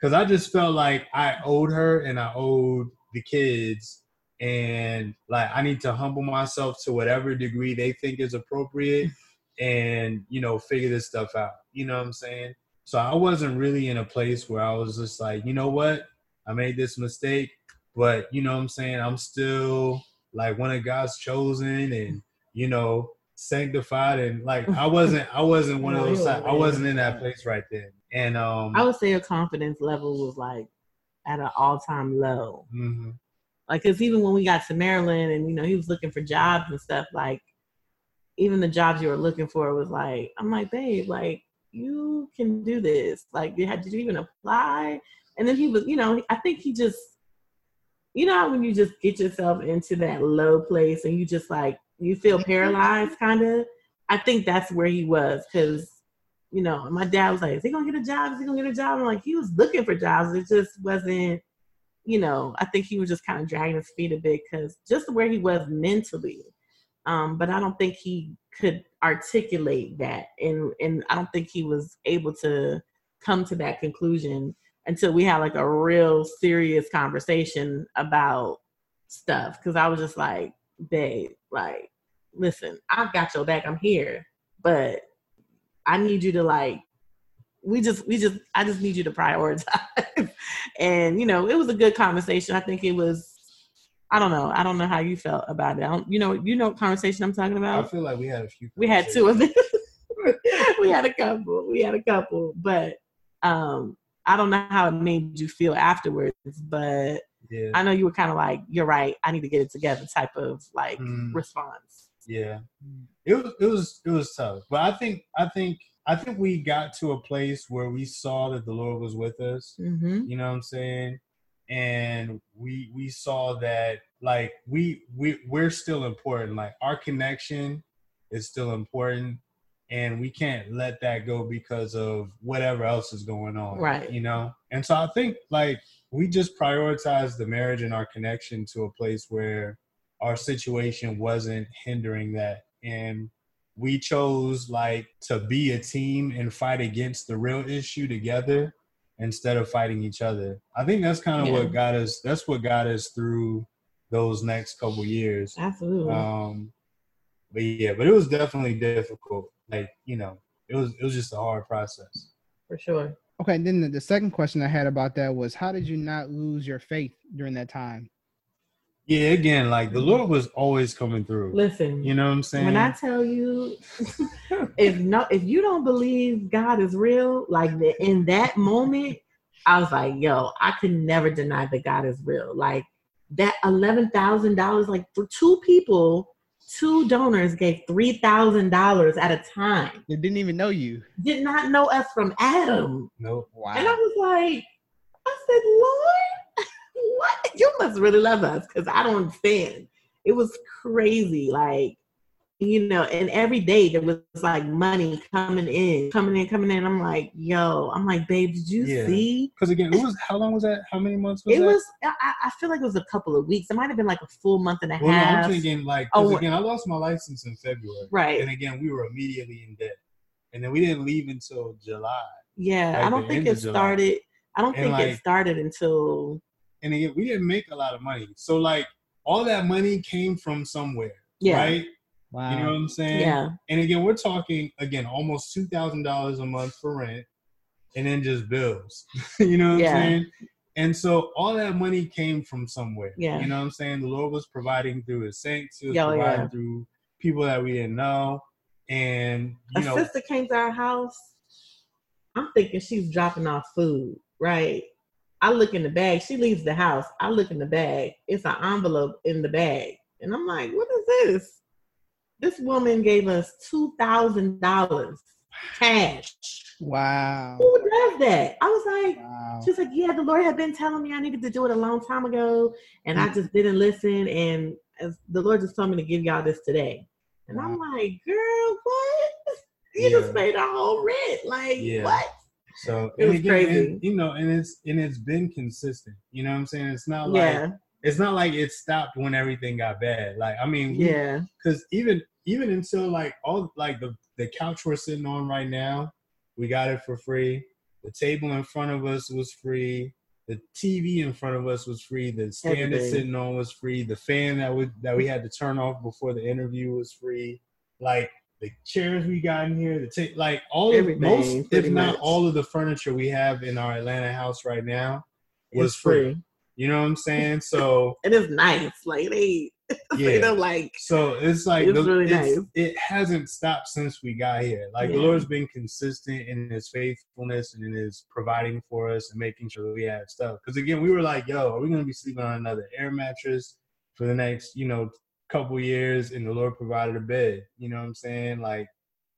because I just felt like I owed her and I owed the kids, and like I need to humble myself to whatever degree they think is appropriate, and you know figure this stuff out. You know what I'm saying? So I wasn't really in a place where I was just like, you know what, I made this mistake. but you know what I'm saying. I'm still like one of God's chosen, and you know sanctified, and like I wasn't I wasn't one of those. I wasn't in that place right then, and um. I would say your confidence level was like at an all time low. mhm. Like, cause even when we got to Maryland and you know he was looking for jobs and stuff, like even the jobs you were looking for was like, I'm like, babe, like you can do this. Like, you had did you even apply? And then he was, you know, I think he just, you know, when you just get yourself into that low place and you just like you feel paralyzed, kind of. I think that's where he was, cause you know, my dad was like, "Is he gonna get a job? Is he gonna get a job?" I'm like, he was looking for jobs. It just wasn't you know, I think he was just kind of dragging his feet a bit because just where he was mentally. Um, but I don't think he could articulate that, and and I don't think he was able to come to that conclusion until we had like a real serious conversation about stuff. Because I was just like, babe, like, listen, I've got your back. I'm here, but I need you to like we just we just I just need you to prioritize. and you know, it was a good conversation. I think it was I don't know. I don't know how you felt about it. I don't, you know, you know conversation I'm talking about. I feel like we had a few. We had two of them. we had a couple. We had a couple, but um I don't know how it made you feel afterwards, but Yeah. I know you were kind of like, "You're right. I need to get it together." type of like Mm. response. Yeah, it was it was it was tough, but I think I think I think we got to a place where we saw that the Lord was with us. Mm-hmm. You know what I'm saying? And we we saw that like we we we're still important. Like our connection is still important, and we can't let that go because of whatever else is going on. Right. You know. And so I think like we just prioritized the marriage and our connection to a place where our situation wasn't hindering that and we chose like to be a team and fight against the real issue together instead of fighting each other i think that's kind of Yeah. what got us that's what got us through those next couple years Absolutely. um but yeah but it was definitely difficult like you know it was it was just a hard process for sure. Okay, and then the, the second question I had about that was how did you not lose your faith during that time? Yeah again like the mm-hmm. lord was always coming through Listen, you know what i'm saying when I tell you, if no, if you don't believe God is real, like the, in that moment, I was like, yo, I can never deny that God is real. Like that eleven thousand dollars, like for two people, two donors gave three thousand dollars at a time. They didn't even know you. Did not know us from Adam, nope Wow. and I was like, I said, Lord, what? You must really love us because I don't understand. It was crazy, like you know, and every day there was like money coming in, coming in, coming in. I'm like, yo, I'm like, babe, did you Yeah. see? because again it was how long was that how many months was It that was. I, I feel like it was a couple of weeks. It might have been like a full month and a Well, no, half. I'm thinking like, Oh, again, I lost my license in February, Right. And again, we were immediately in debt, and then we didn't leave until July. yeah, like I don't think it started. I don't And, think it started until And again, we didn't make a lot of money, so like all that money came from somewhere, yeah, right? wow. You know what I'm saying? yeah, And again, we're talking again almost two thousand dollars a month for rent, and then just bills. you know what Yeah. I'm saying? And so all that money came from somewhere. Yeah. You know what I'm saying? The Lord was providing through His saints. He was Yeah, oh, providing yeah. through people that we didn't know, and you a know, sister came to our house. I'm thinking she's dropping off food, right? I look in the bag. She leaves the house. I look in the bag. It's an envelope in the bag. And I'm like, what is this? This woman gave us $2,000 cash. wow. Who does that? I was like, Wow. She's like, yeah, the Lord had been telling me I needed to do it a long time ago, and I mm. just didn't listen. And as the Lord just told me to give y'all this today, and I'm like, girl, what? You just Yeah. paid our whole rent, like Yeah. what? So It was again, crazy. and, you know, and it's and it's been consistent. You know what I'm saying? It's not like Yeah, it's not like it stopped when everything got bad. Like I mean, we- yeah, because even even until like all like the the couch we're sitting on right now, we got it for free. The table in front of us was free. The TV in front of us was free. The stand Everything. sitting on was free. The fan that we that we had to turn off before the interview was free. Like the chairs we got in here, the like all of most, if not much. all of the furniture we have in our Atlanta house right now was free. free. You know what I'm saying? So it is nice. Like they, yeah. you know, like So it's like It's the- really it's- nice. it hasn't stopped since we got here. Like the Lord's been consistent in His faithfulness and in His providing for us and making sure that we have stuff. Because again, we were like, "Yo, are we gonna be sleeping on another air mattress for the next, you know, couple years?" And the Lord provided a bed. You know what I'm saying? Like,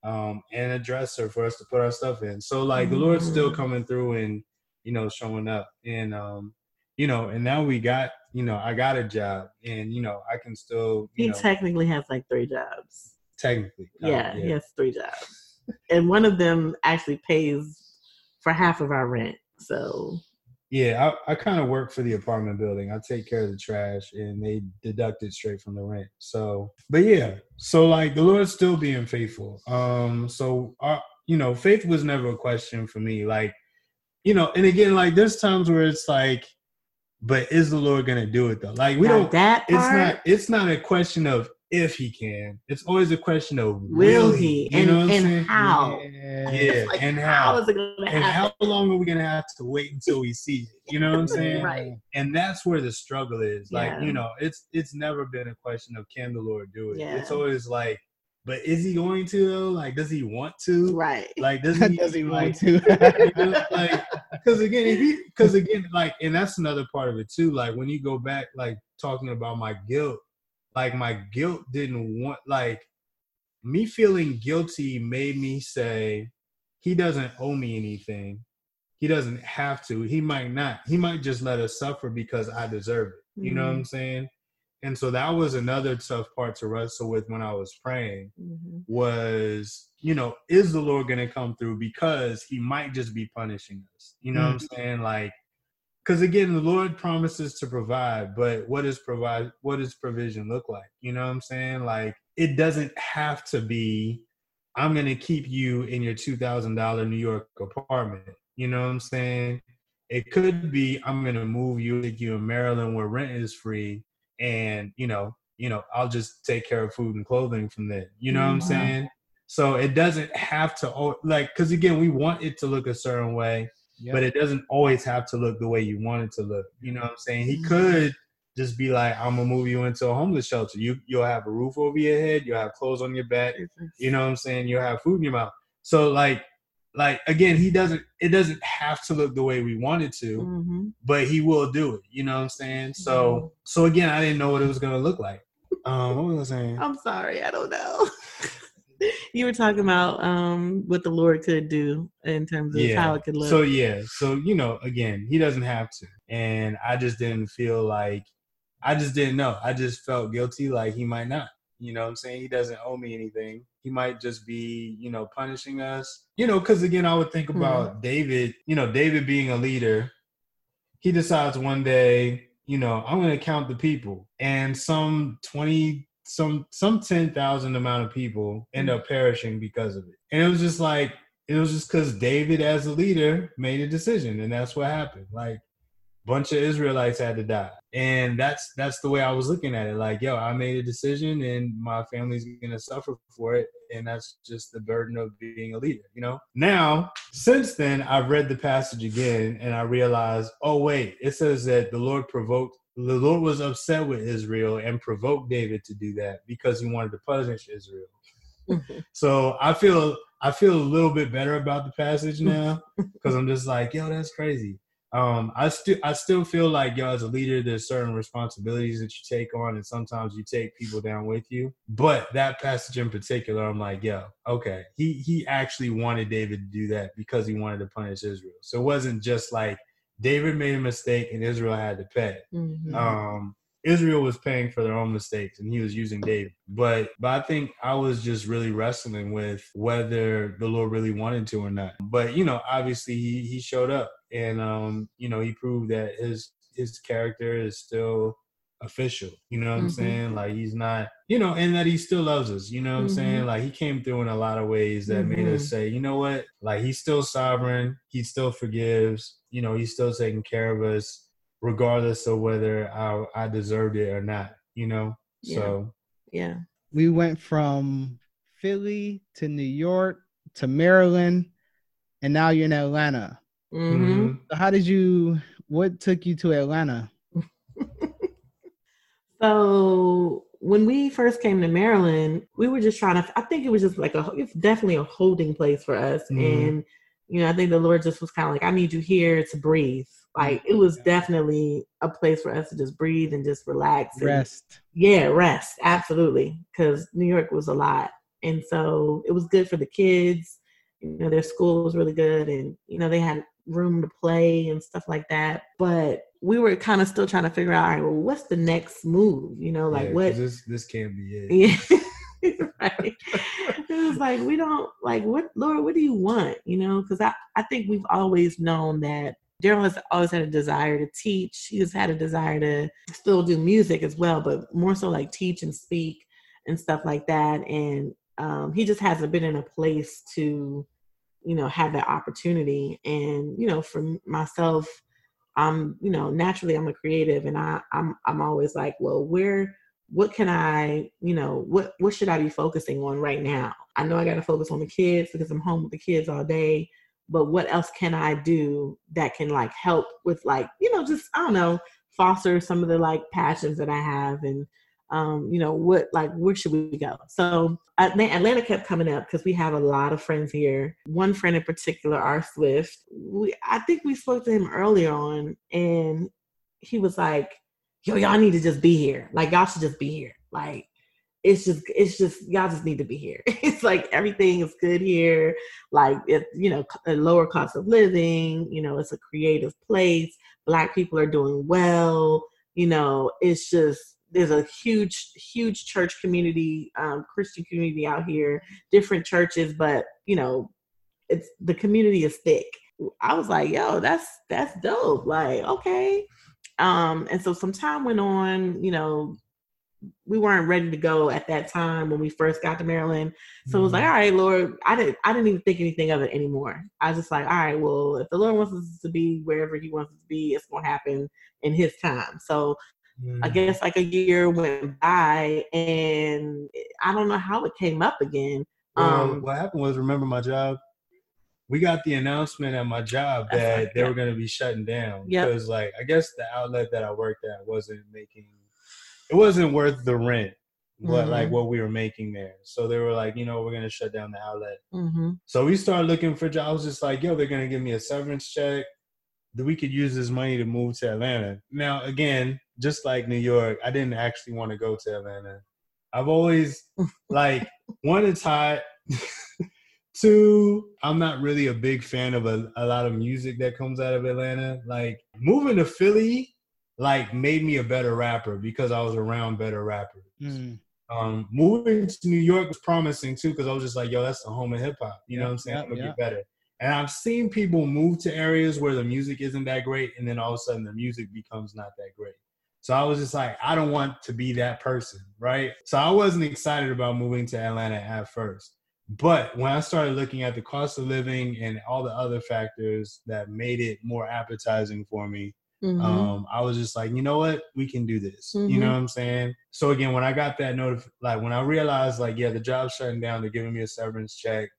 um, and a dresser for us to put our stuff in. So like the Lord's still Mhm. coming through and you know showing up and um, you know, and now we got you know I got a job and you know I can still you he know technically has like three jobs. technically uh, Yeah, he has three jobs, and one of them actually pays for half of our rent. So Yeah, I, I kind of work for the apartment building. I take care of the trash, and they deduct it straight from the rent. So, but yeah, so like the Lord's still being faithful. Um, so our, you know, faith was never a question for me. Like, you know, and again, like there's times where it's like, but is the Lord gonna do it though? Like we now don't. that It's not. It's not a question of if He can. It's always a question of will will he You and, know what I'm and how? Yeah. Yeah, Like, and how how. is it going to And happen? how long are we gonna have to wait until we see it? You know what I'm saying? Right. and that's where the struggle is like Yeah. you know it's it's never been a question of can the lord do it Yeah. it's always like but is he going to though like does he want to Right. like does he, Does he like, want to? like because again if he because again like and that's another part of it too like when you go back like talking about my guilt like my guilt didn't want like me feeling guilty made me say he doesn't owe me anything. He doesn't have to. He might not. He might just let us suffer because i deserve it. You know what i'm saying? And so that was another tough part to wrestle with when i was praying Mhm. was, you know, is the Lord going to come through? Because he might just be punishing us? You know what I'm saying? Like, because again, the Lord promises to provide, but what does provide? What does provision look like? You know what I'm saying? Like, it doesn't have to be. I'm going to keep you in your two thousand dollar New York apartment. You know what I'm saying? It could be I'm going to move you, take you in Maryland where rent is free, and you know you know, I'll just take care of food and clothing from there. You know what I'm mm-hmm. saying? So it doesn't have to like because again, we want it to look a certain way, Yep. but it doesn't always have to look the way you want it to look. You know what I'm saying? He Mhm. could just be like, "I'm gonna move you into a homeless shelter. You you'll have a roof over your head. You'll have clothes on your back. You know what I'm saying? You'll have food in your mouth." So like, like again, he doesn't. It doesn't have to look the way we want it to Mhm. but he will do it. You know what I'm saying? So so again, I didn't know what it was gonna look like. Um, what was I saying? I'm sorry, I don't know. you were talking about um what the Lord could do in terms of Yeah. how it could look. So yeah, so you know, again, he doesn't have to, and I just didn't feel like I just didn't know. I just felt guilty, like he might not. You know what I'm saying? He doesn't owe me anything. He might just be, you know, punishing us. You know, because again, I would think about David, you know, David being a leader. He decides one day, you know, I'm going to count the people. And some 20, some, some 10,000 amount of people end mm. up perishing because of it. And it was just like, it was just because David, as a leader, made a decision. And that's what happened. Like, bunch of Israelites had to die. And that's that's the way I was looking at it. Like, yo, I made a decision and my family's gonna suffer for it. And that's just the burden of being a leader, you know? Now, since then, I've read the passage again and I realized, oh wait, it says that the Lord provoked the Lord was upset with Israel and provoked David to do that because he wanted to punish Israel. Mhm. So I feel I feel a little bit better about the passage now because I'm just like, yo, that's crazy. Um, I still I still feel like yo, as a leader, there's certain responsibilities that you take on, and sometimes you take people down with you. But that passage in particular, I'm like, yo, okay, he he actually wanted David to do that because he wanted to punish Israel. So it wasn't just like David made a mistake and Israel had to pay Mhm. um Israel was paying for their own mistakes and he was using David. But but I think I was just really wrestling with whether the Lord really wanted to or not. But you know, obviously he he showed up and um, you know, he proved that his his character is still official. You know what I'm Mhm. saying? Like he's not, you know, and that he still loves us. You know what I'm Mhm. saying? Like he came through in a lot of ways that made us Mhm. say, you know what? Like he's still sovereign. He still forgives. You know, he's still taking care of us, regardless of whether I, I deserved it or not. You know. So yeah. we went from Philly to New York to Maryland, and now you're in Atlanta. hmm mhm. So how did you? What took you to Atlanta? So when we first came to Maryland, we were just trying to. I think it was just like a. It's definitely a holding place for us, Mhm. and you know, I think the Lord just was kind of like, I need you here to breathe. Mm-hmm. Like it was definitely a place for us to just breathe and just relax. and- Rest. yeah, rest, absolutely. Because New York was a lot. And so it was good for the kids. You know, their school was really good and, you know, they had room to play and stuff like that. But we were kind of still trying to figure out, all right, well, what's the next move? You know, like Yeah, what This this can't be it. yeah. right. It was like we don't like what Lord, what do you want? You know, because I, I think we've always known that Darrell has always had a desire to teach. He has had a desire to still do music as well, but more so like teach and speak and stuff like that. And um, he just hasn't been in a place to, you know, have that opportunity. And, you know, for myself, I'm, you know, naturally I'm a creative and I, I'm I'm always like, well, where what can I, you know, what what should I be focusing on right now? I know I got to focus on the kids because I'm home with the kids all day, but what else can I do that can like help with like, you know, just I don't know, foster some of the like passions that I have and um, you know, what like where should we go? So Atlanta kept coming up because we have a lot of friends here. One friend in particular, R Swift, we I think we spoke to him earlier on and he was like, yo, y'all need to just be here. Like y'all should just be here. Like it's just it's just y'all just need to be here. it's like everything is good here. Like it, you know, a lower cost of living. You know, it's a creative place. Black people are doing well. You know, it's just there's a huge huge church community, um, Christian community out here. Different churches, but you know, it's the community is thick. I was like, yo, that's that's dope. Like, okay. Um, and so some time went on, you know, we weren't ready to go at that time when we first got to Maryland. So it was like, all right, Lord, I didn't I didn't even think anything of it anymore. I was just like, all right, well, if the Lord wants us to be wherever he wants us to be, it's gonna happen in his time. So I Mhm. guess like a year went by and I don't know how it came up again. Well, Um what happened was, remember my job? We got the announcement at my job that they were going to be shutting down Yep. because, like, I guess the outlet that I worked at wasn't making, it wasn't worth the rent, what like Mhm. what we were making there. So they were like, you know, we're going to shut down the outlet. mhm. So we started looking for jobs. Just like, yo, they're going to give me a severance check. That we could use this money to move to Atlanta. Now, again, just like New York, I didn't actually want to go to Atlanta. I've always like one, it's hot. Two, I'm not really a big fan of a, a lot of music that comes out of Atlanta. Like moving to Philly, like made me a better rapper because I was around better rappers. Mm. Um, moving to New York was promising too because I was just like, yo, that's the home of hip hop. You know what I'm saying? yep, I'm gonna yep. get better. And I've seen people move to areas where the music isn't that great, and then all of a sudden the music becomes not that great. So I was just like, I don't want to be that person, right? So I wasn't excited about moving to Atlanta at first. But when I started looking at the cost of living and all the other factors that made it more appetizing for me, Mhm. um, I was just like, you know what, we can do this. You Mhm. know what I'm saying? So again, when I got that notif, like when I realized, like, yeah, the job's shutting down, they're giving me a severance check.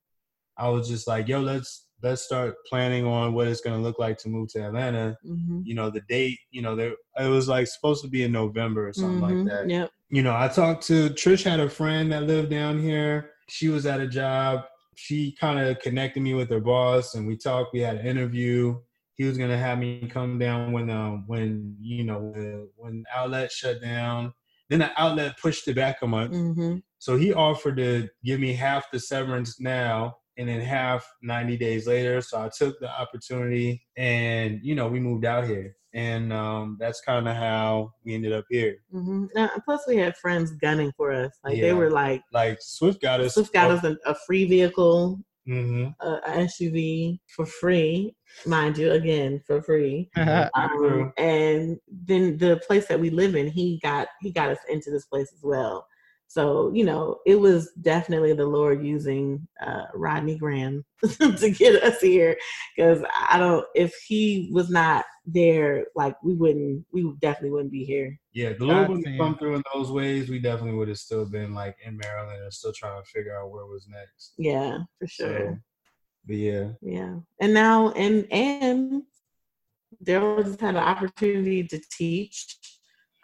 I was just like, yo, let's let's start planning on what it's gonna look like to move to Atlanta. Mhm. You know, the date, you know, there it was like supposed to be in November or something Mhm. like that. Yep. You know, I talked to Trish had a friend that lived down here. She was at a job. She kind of connected me with her boss and we talked. We had an interview he was gonna have me come down when um when you know the, when outlet shut down. Then the outlet pushed it back a month, hmm so he offered to give me half the severance now and then half 90 days later. So I took the opportunity and you know we moved out here, and um, that's kind of how we ended up here. hmm Now, plus, we had friends gunning for us. Like they were like, Like Swift got us. Swift got us a, a free vehicle, hmm a, a SUV for free, mind you, again for free. Um, and then the place that we live in, he got he got us into this place as well. So you know, it was definitely the Lord using uh, Rodney Graham to get us here. Because I don't, if he was not there, like we wouldn't, we definitely wouldn't be here. Yeah, the Lord wouldn't have come through in those ways. We definitely would have still been like in Maryland and still trying to figure out where was next. Yeah, for sure. So, but yeah, Yeah, and now and and Darrell just had an opportunity to teach.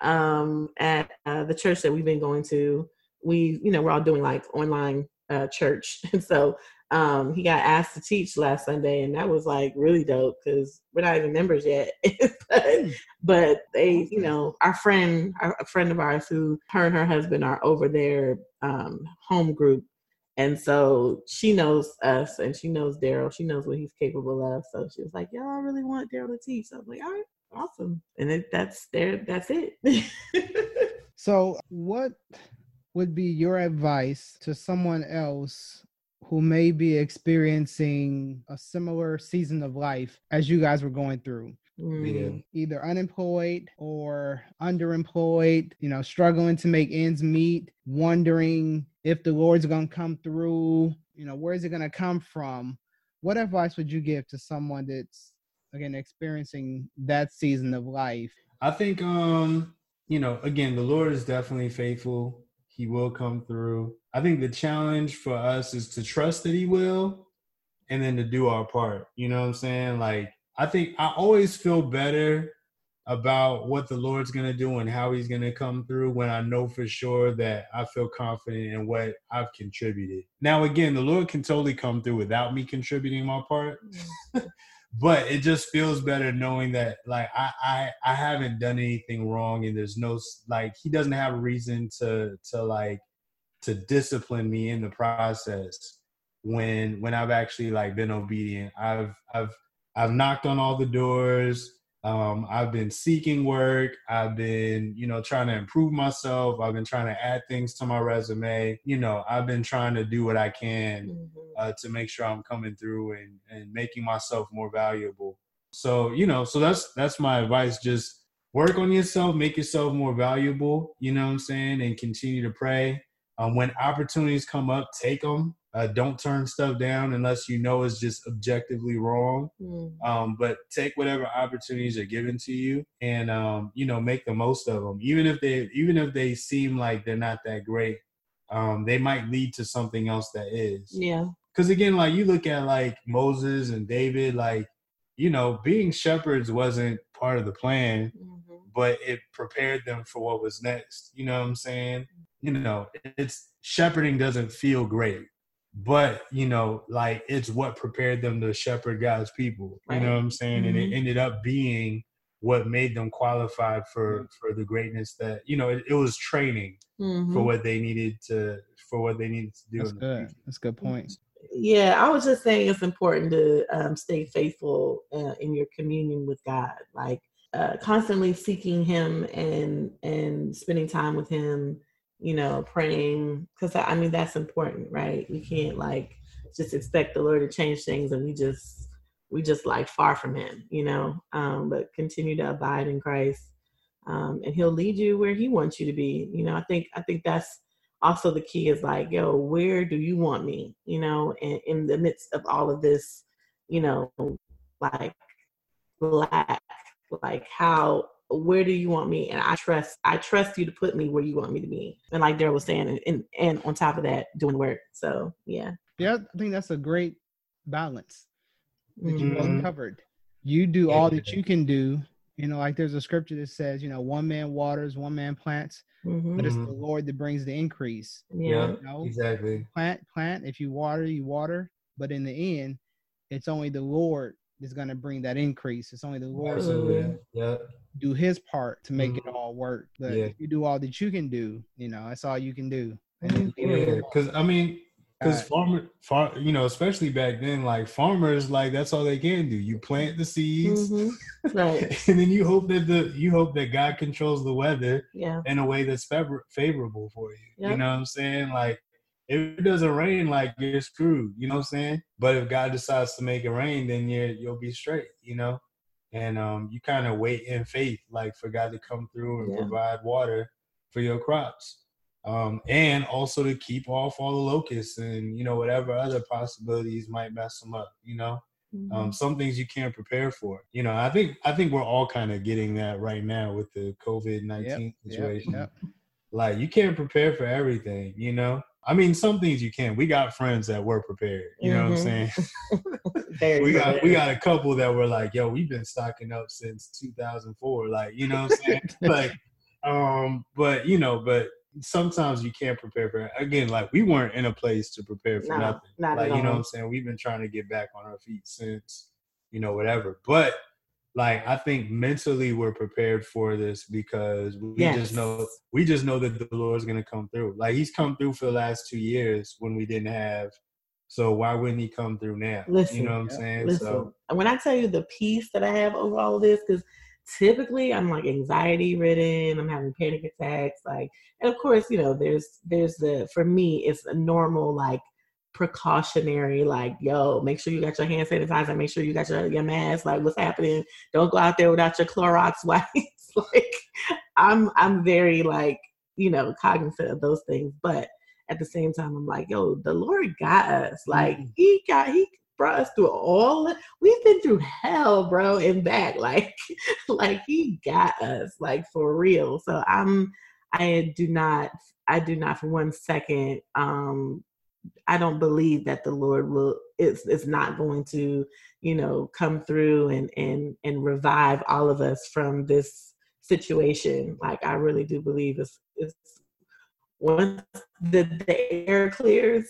um, at uh, the church that we've been going to. We, you know, we're all doing like online uh, church, and so um, he got asked to teach last Sunday, and that was like really dope because we're not even members yet. but, hmm. but, they, you know, our friend, our, a friend of ours who her and her husband are over their um, home group. And so she knows us and she knows Darrell. She knows what he's capable of. So she was like, Y'all I really want Darrell to teach. So I was like, All right, awesome. And it, that's there, that's it. so what would be your advice to someone else who may be experiencing a similar season of life as you guys were going through. Mm. Either unemployed or underemployed, you know, struggling to make ends meet, wondering if the Lord's going to come through, you know, where's it going to come from? What advice would you give to someone that's, again, experiencing that season of life? I think, um, you know, again, the Lord is definitely faithful. He will come through. I think the challenge for us is to trust that he will and then to do our part. You know what I'm saying? Like, I think I always feel better about what the Lord's going to do and how he's going to come through when I know for sure that I feel confident in what I've contributed. Now, again, the Lord can totally come through without me contributing my part. Mm. but it just feels better knowing that like I, I I haven't done anything wrong and there's no like he doesn't have a reason to to like to discipline me in the process when when I've actually like been obedient. I've I've I've knocked on all the doors. Um, I've been seeking work. I've been, you know, trying to improve myself. I've been trying to add things to my resume. You know, I've been trying to do what I can mm-hmm. uh, to make sure I'm coming through and and making myself more valuable. So, you know, so that's that's my advice. Just work on yourself, make yourself more valuable. You know what I'm saying, and continue to pray. Um, when opportunities come up, take them. Uh, don't turn stuff down unless you know it's just objectively wrong. Mm. Um, but take whatever opportunities are given to you, and um, you know, make the most of them. Even if they, even if they seem like they're not that great, um, they might lead to something else that is. Yeah. Because again, like you look at like Moses and David, like you know, being shepherds wasn't part of the plan, mm-hmm. but it prepared them for what was next. You know what I'm saying? you know, it's shepherding doesn't feel great, but you know, like it's what prepared them to shepherd God's people. Right. You know what I'm saying? Mm-hmm. And it mm-hmm. ended up being what made them qualified for for the greatness that you know it, it was training mm-hmm. for what they needed to for what they needed to do. That's good. That's a good point. Yeah, I was just saying it's important to um, stay faithful uh, in your communion with God, like uh, constantly seeking Him and and spending time with Him you know, praying because I mean that's important, right? We can't like just expect the Lord to change things and we just we just like far from Him, you know. Um, but continue to abide in Christ, um, and He'll lead you where He wants you to be. You know, I think I think that's also the key is like, yo, where do you want me? You know, and in the midst of all of this, you know, like lack, like how where do you want me and i trust i trust you to put me where you want me to be and like darrell was saying and, and, and on top of that doing work so yeah yeah i think that's a great balance that mm-hmm. you both covered you do all that you can do you know like there's a scripture that says you know one man waters one man plants mm-hmm. but it's the mm-hmm. lord that brings the increase yeah you know? exactly plant plant if you water you water but in the end it's only the lord is going to bring that increase. It's only the Lord who yeah. Do His part to make mm-hmm. it all work. But yeah. you do all that you can do, you know, that's all you can do. And yeah, because I mean, because farmer, far, you know, especially back then, like farmers, like that's all they can do. You plant the seeds, mm-hmm. right, and then you hope that the you hope that God controls the weather, yeah. in a way that's favor- favorable for you. Yep. You know what I'm saying? Like if it doesn't rain, like you're screwed. You know what I'm saying? But if God decides to make it rain, then you you'll be straight. You know, and um, you kind of wait in faith, like for God to come through and yeah. provide water for your crops, um, and also to keep off all the locusts and you know whatever other possibilities might mess them up. You know. Mm-hmm. Um, some things you can't prepare for. You know, I think I think we're all kind of getting that right now with the COVID nineteen yep, situation. Yep, yep. Like you can't prepare for everything, you know. I mean, some things you can. We got friends that were prepared. You know mm-hmm. what I'm mm-hmm. saying? we got we got a couple that were like, "Yo, we've been stocking up since 2004." Like, you know what I'm saying? like, um, but you know, but sometimes you can't prepare for. Again, like we weren't in a place to prepare for No, nothing. not like you know what I'm saying? We've been trying to get back on our feet since, you know, whatever. But like I think mentally we're prepared for this because we Yes. just know we just know that the Lord's gonna come through. Like he's come through for the last two years when we didn't have. So why wouldn't he come through now? Listen, you know what I'm saying? Listen, So when I tell you the peace that I have over all of this, because typically I'm like anxiety ridden, I'm having panic attacks, like, and of course, you know, there's there's the for me, it's a normal like precautionary, like, yo, make sure you got your hand sanitizer, make sure you got your, your mask, like what's happening. Don't go out there without your Clorox wipes. like I'm I'm very like, you know, cognizant of those things, but at the same time, I'm like, yo, the Lord got us. Like Mhm. he got he brought us through all we've been through hell, bro, and back. Like, like he got us, like for real. So I'm I do not I do not for one second um I don't believe that the Lord will it's it's not going to, you know, come through and and and revive all of us from this situation. Like I really do believe it's it's once the, the air clears,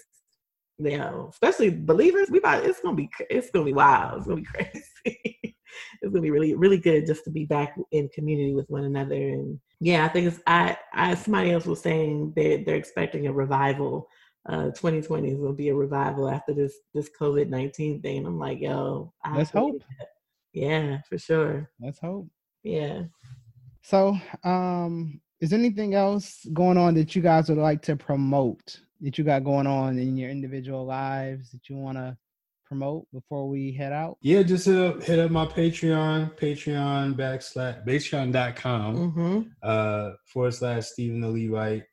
you know, especially believers, we about it's gonna be it's gonna be wild. It's gonna be crazy. it's gonna be really really good just to be back in community with one another. And yeah, I think it's I I somebody else was saying they they're expecting a revival. Uh, 2020 will be a revival after this this COVID 19 thing. I'm like, yo, I Let's hope. that. Yeah, for sure. Let's hope. Yeah. So, um, is anything else going on that you guys would like to promote that you got going on in your individual lives that you want to promote before we head out? yeah, just hit up hit up my Patreon, Patreon backslash patreon.com. Mm-hmm. uh forward slash Steven the Levite.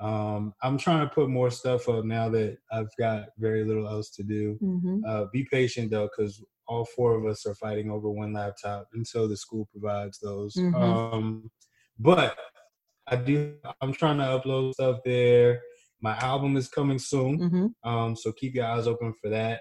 Um, I'm trying to put more stuff up now that I've got very little else to do. Mm-hmm. Uh, be patient though, because all four of us are fighting over one laptop until the school provides those. Mhm. Um, but I do. I'm trying to upload stuff there. My album is coming soon, Mm-hmm. um, so keep your eyes open for that.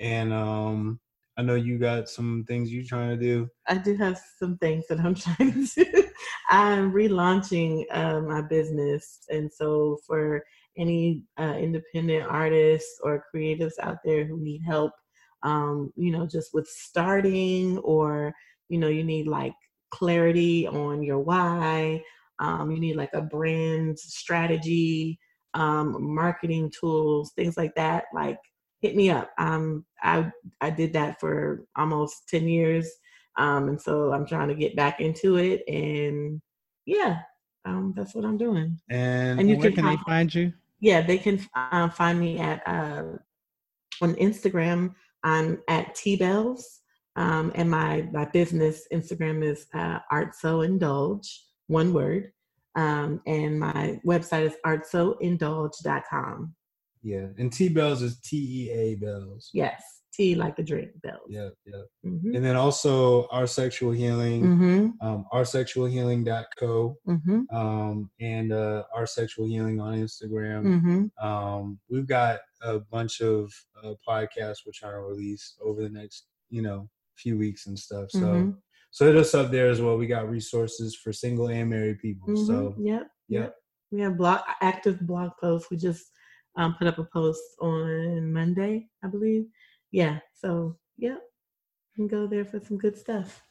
And um, I know you got some things you're trying to do. I do have some things that I'm trying to do. I'm relaunching uh, my business, and so for any uh, independent artists or creatives out there who need help, um, you know, just with starting, or you know, you need like clarity on your why. Um, you need like a brand strategy, um, marketing tools, things like that. Like, hit me up. Um, I I did that for almost ten years. Um, and so I'm trying to get back into it, and yeah, um, that's what I'm doing. And, And you Where can can they find- you? Yeah, they can uh, find me at uh, on Instagram. I'm at T Bells, um, and my my business Instagram is uh, Art So Indulge, one word, um, and my website is artsoindulge.com. yeah, and T Bells is T E A Bells. Yes, T like a drink, Bells. Yeah, yeah. Mm-hmm. And then also our sexual healing, Mm-hmm. um, oursexualhealing.co, Mm-hmm. um, and uh, our sexual healing on Instagram. Mm-hmm. Um, we've got a bunch of uh, podcasts we're trying to release over the next, you know, few weeks and stuff. So, Mhm. so hit us up there as well. We got resources for single and married people. Mhm. So, yep, yeah. yep. We have blog active blog posts. We just um, put up a post on Monday, I believe. Yeah. So yep, you can go there for some good stuff.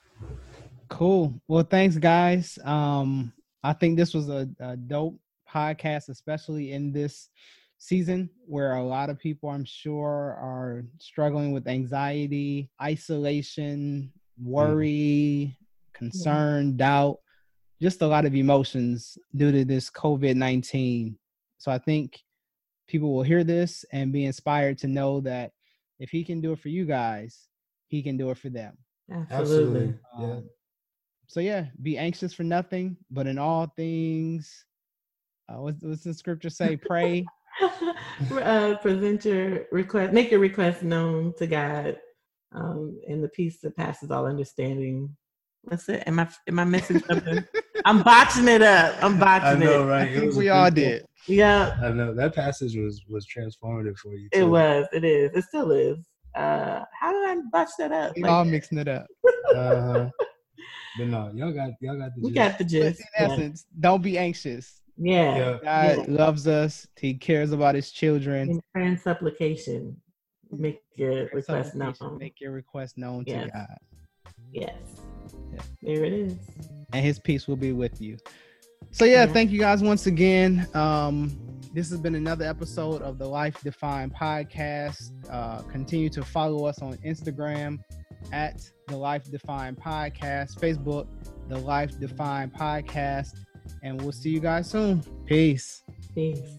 Cool. Well, thanks, guys. Um, I think this was a, a dope podcast, especially in this season where a lot of people, I'm sure, are struggling with anxiety, isolation, worry, concern, doubt, just a lot of emotions due to this COVID 19. So I think people will hear this and be inspired to know that if he can do it for you guys, he can do it for them. Absolutely. absolutely. Yeah. Um, so yeah, be anxious for nothing, but in all things, uh, what's, what's the scripture say? Pray. uh, present your request, make your request known to God, um, and the peace that passes all understanding. That's it. Am I am I missing something? I'm botching it up. I'm botching I know, it. right? I think we all good did. Yeah, I know that passage was was transformative for you. it was. It is. It still is. Uh, how did I botch that up? We like all that? mixing it up. Uh-huh. But no, y'all got y'all got the We gist. got the But gist. in Yeah. essence, don't be anxious. Yeah. Yeah. God loves us. He cares about his children. In prayer and supplication, make your request known. Make your request known Yes. to God, Yes. Yeah. There it is. and His peace will be with you. So yeah, Yeah. thank you guys once again. Um, this has been another episode of the Life Defined podcast. Uh, continue to follow us on Instagram at the Life Defined podcast, Facebook, the Life Defined podcast, and we'll see you guys soon. Peace. Peace.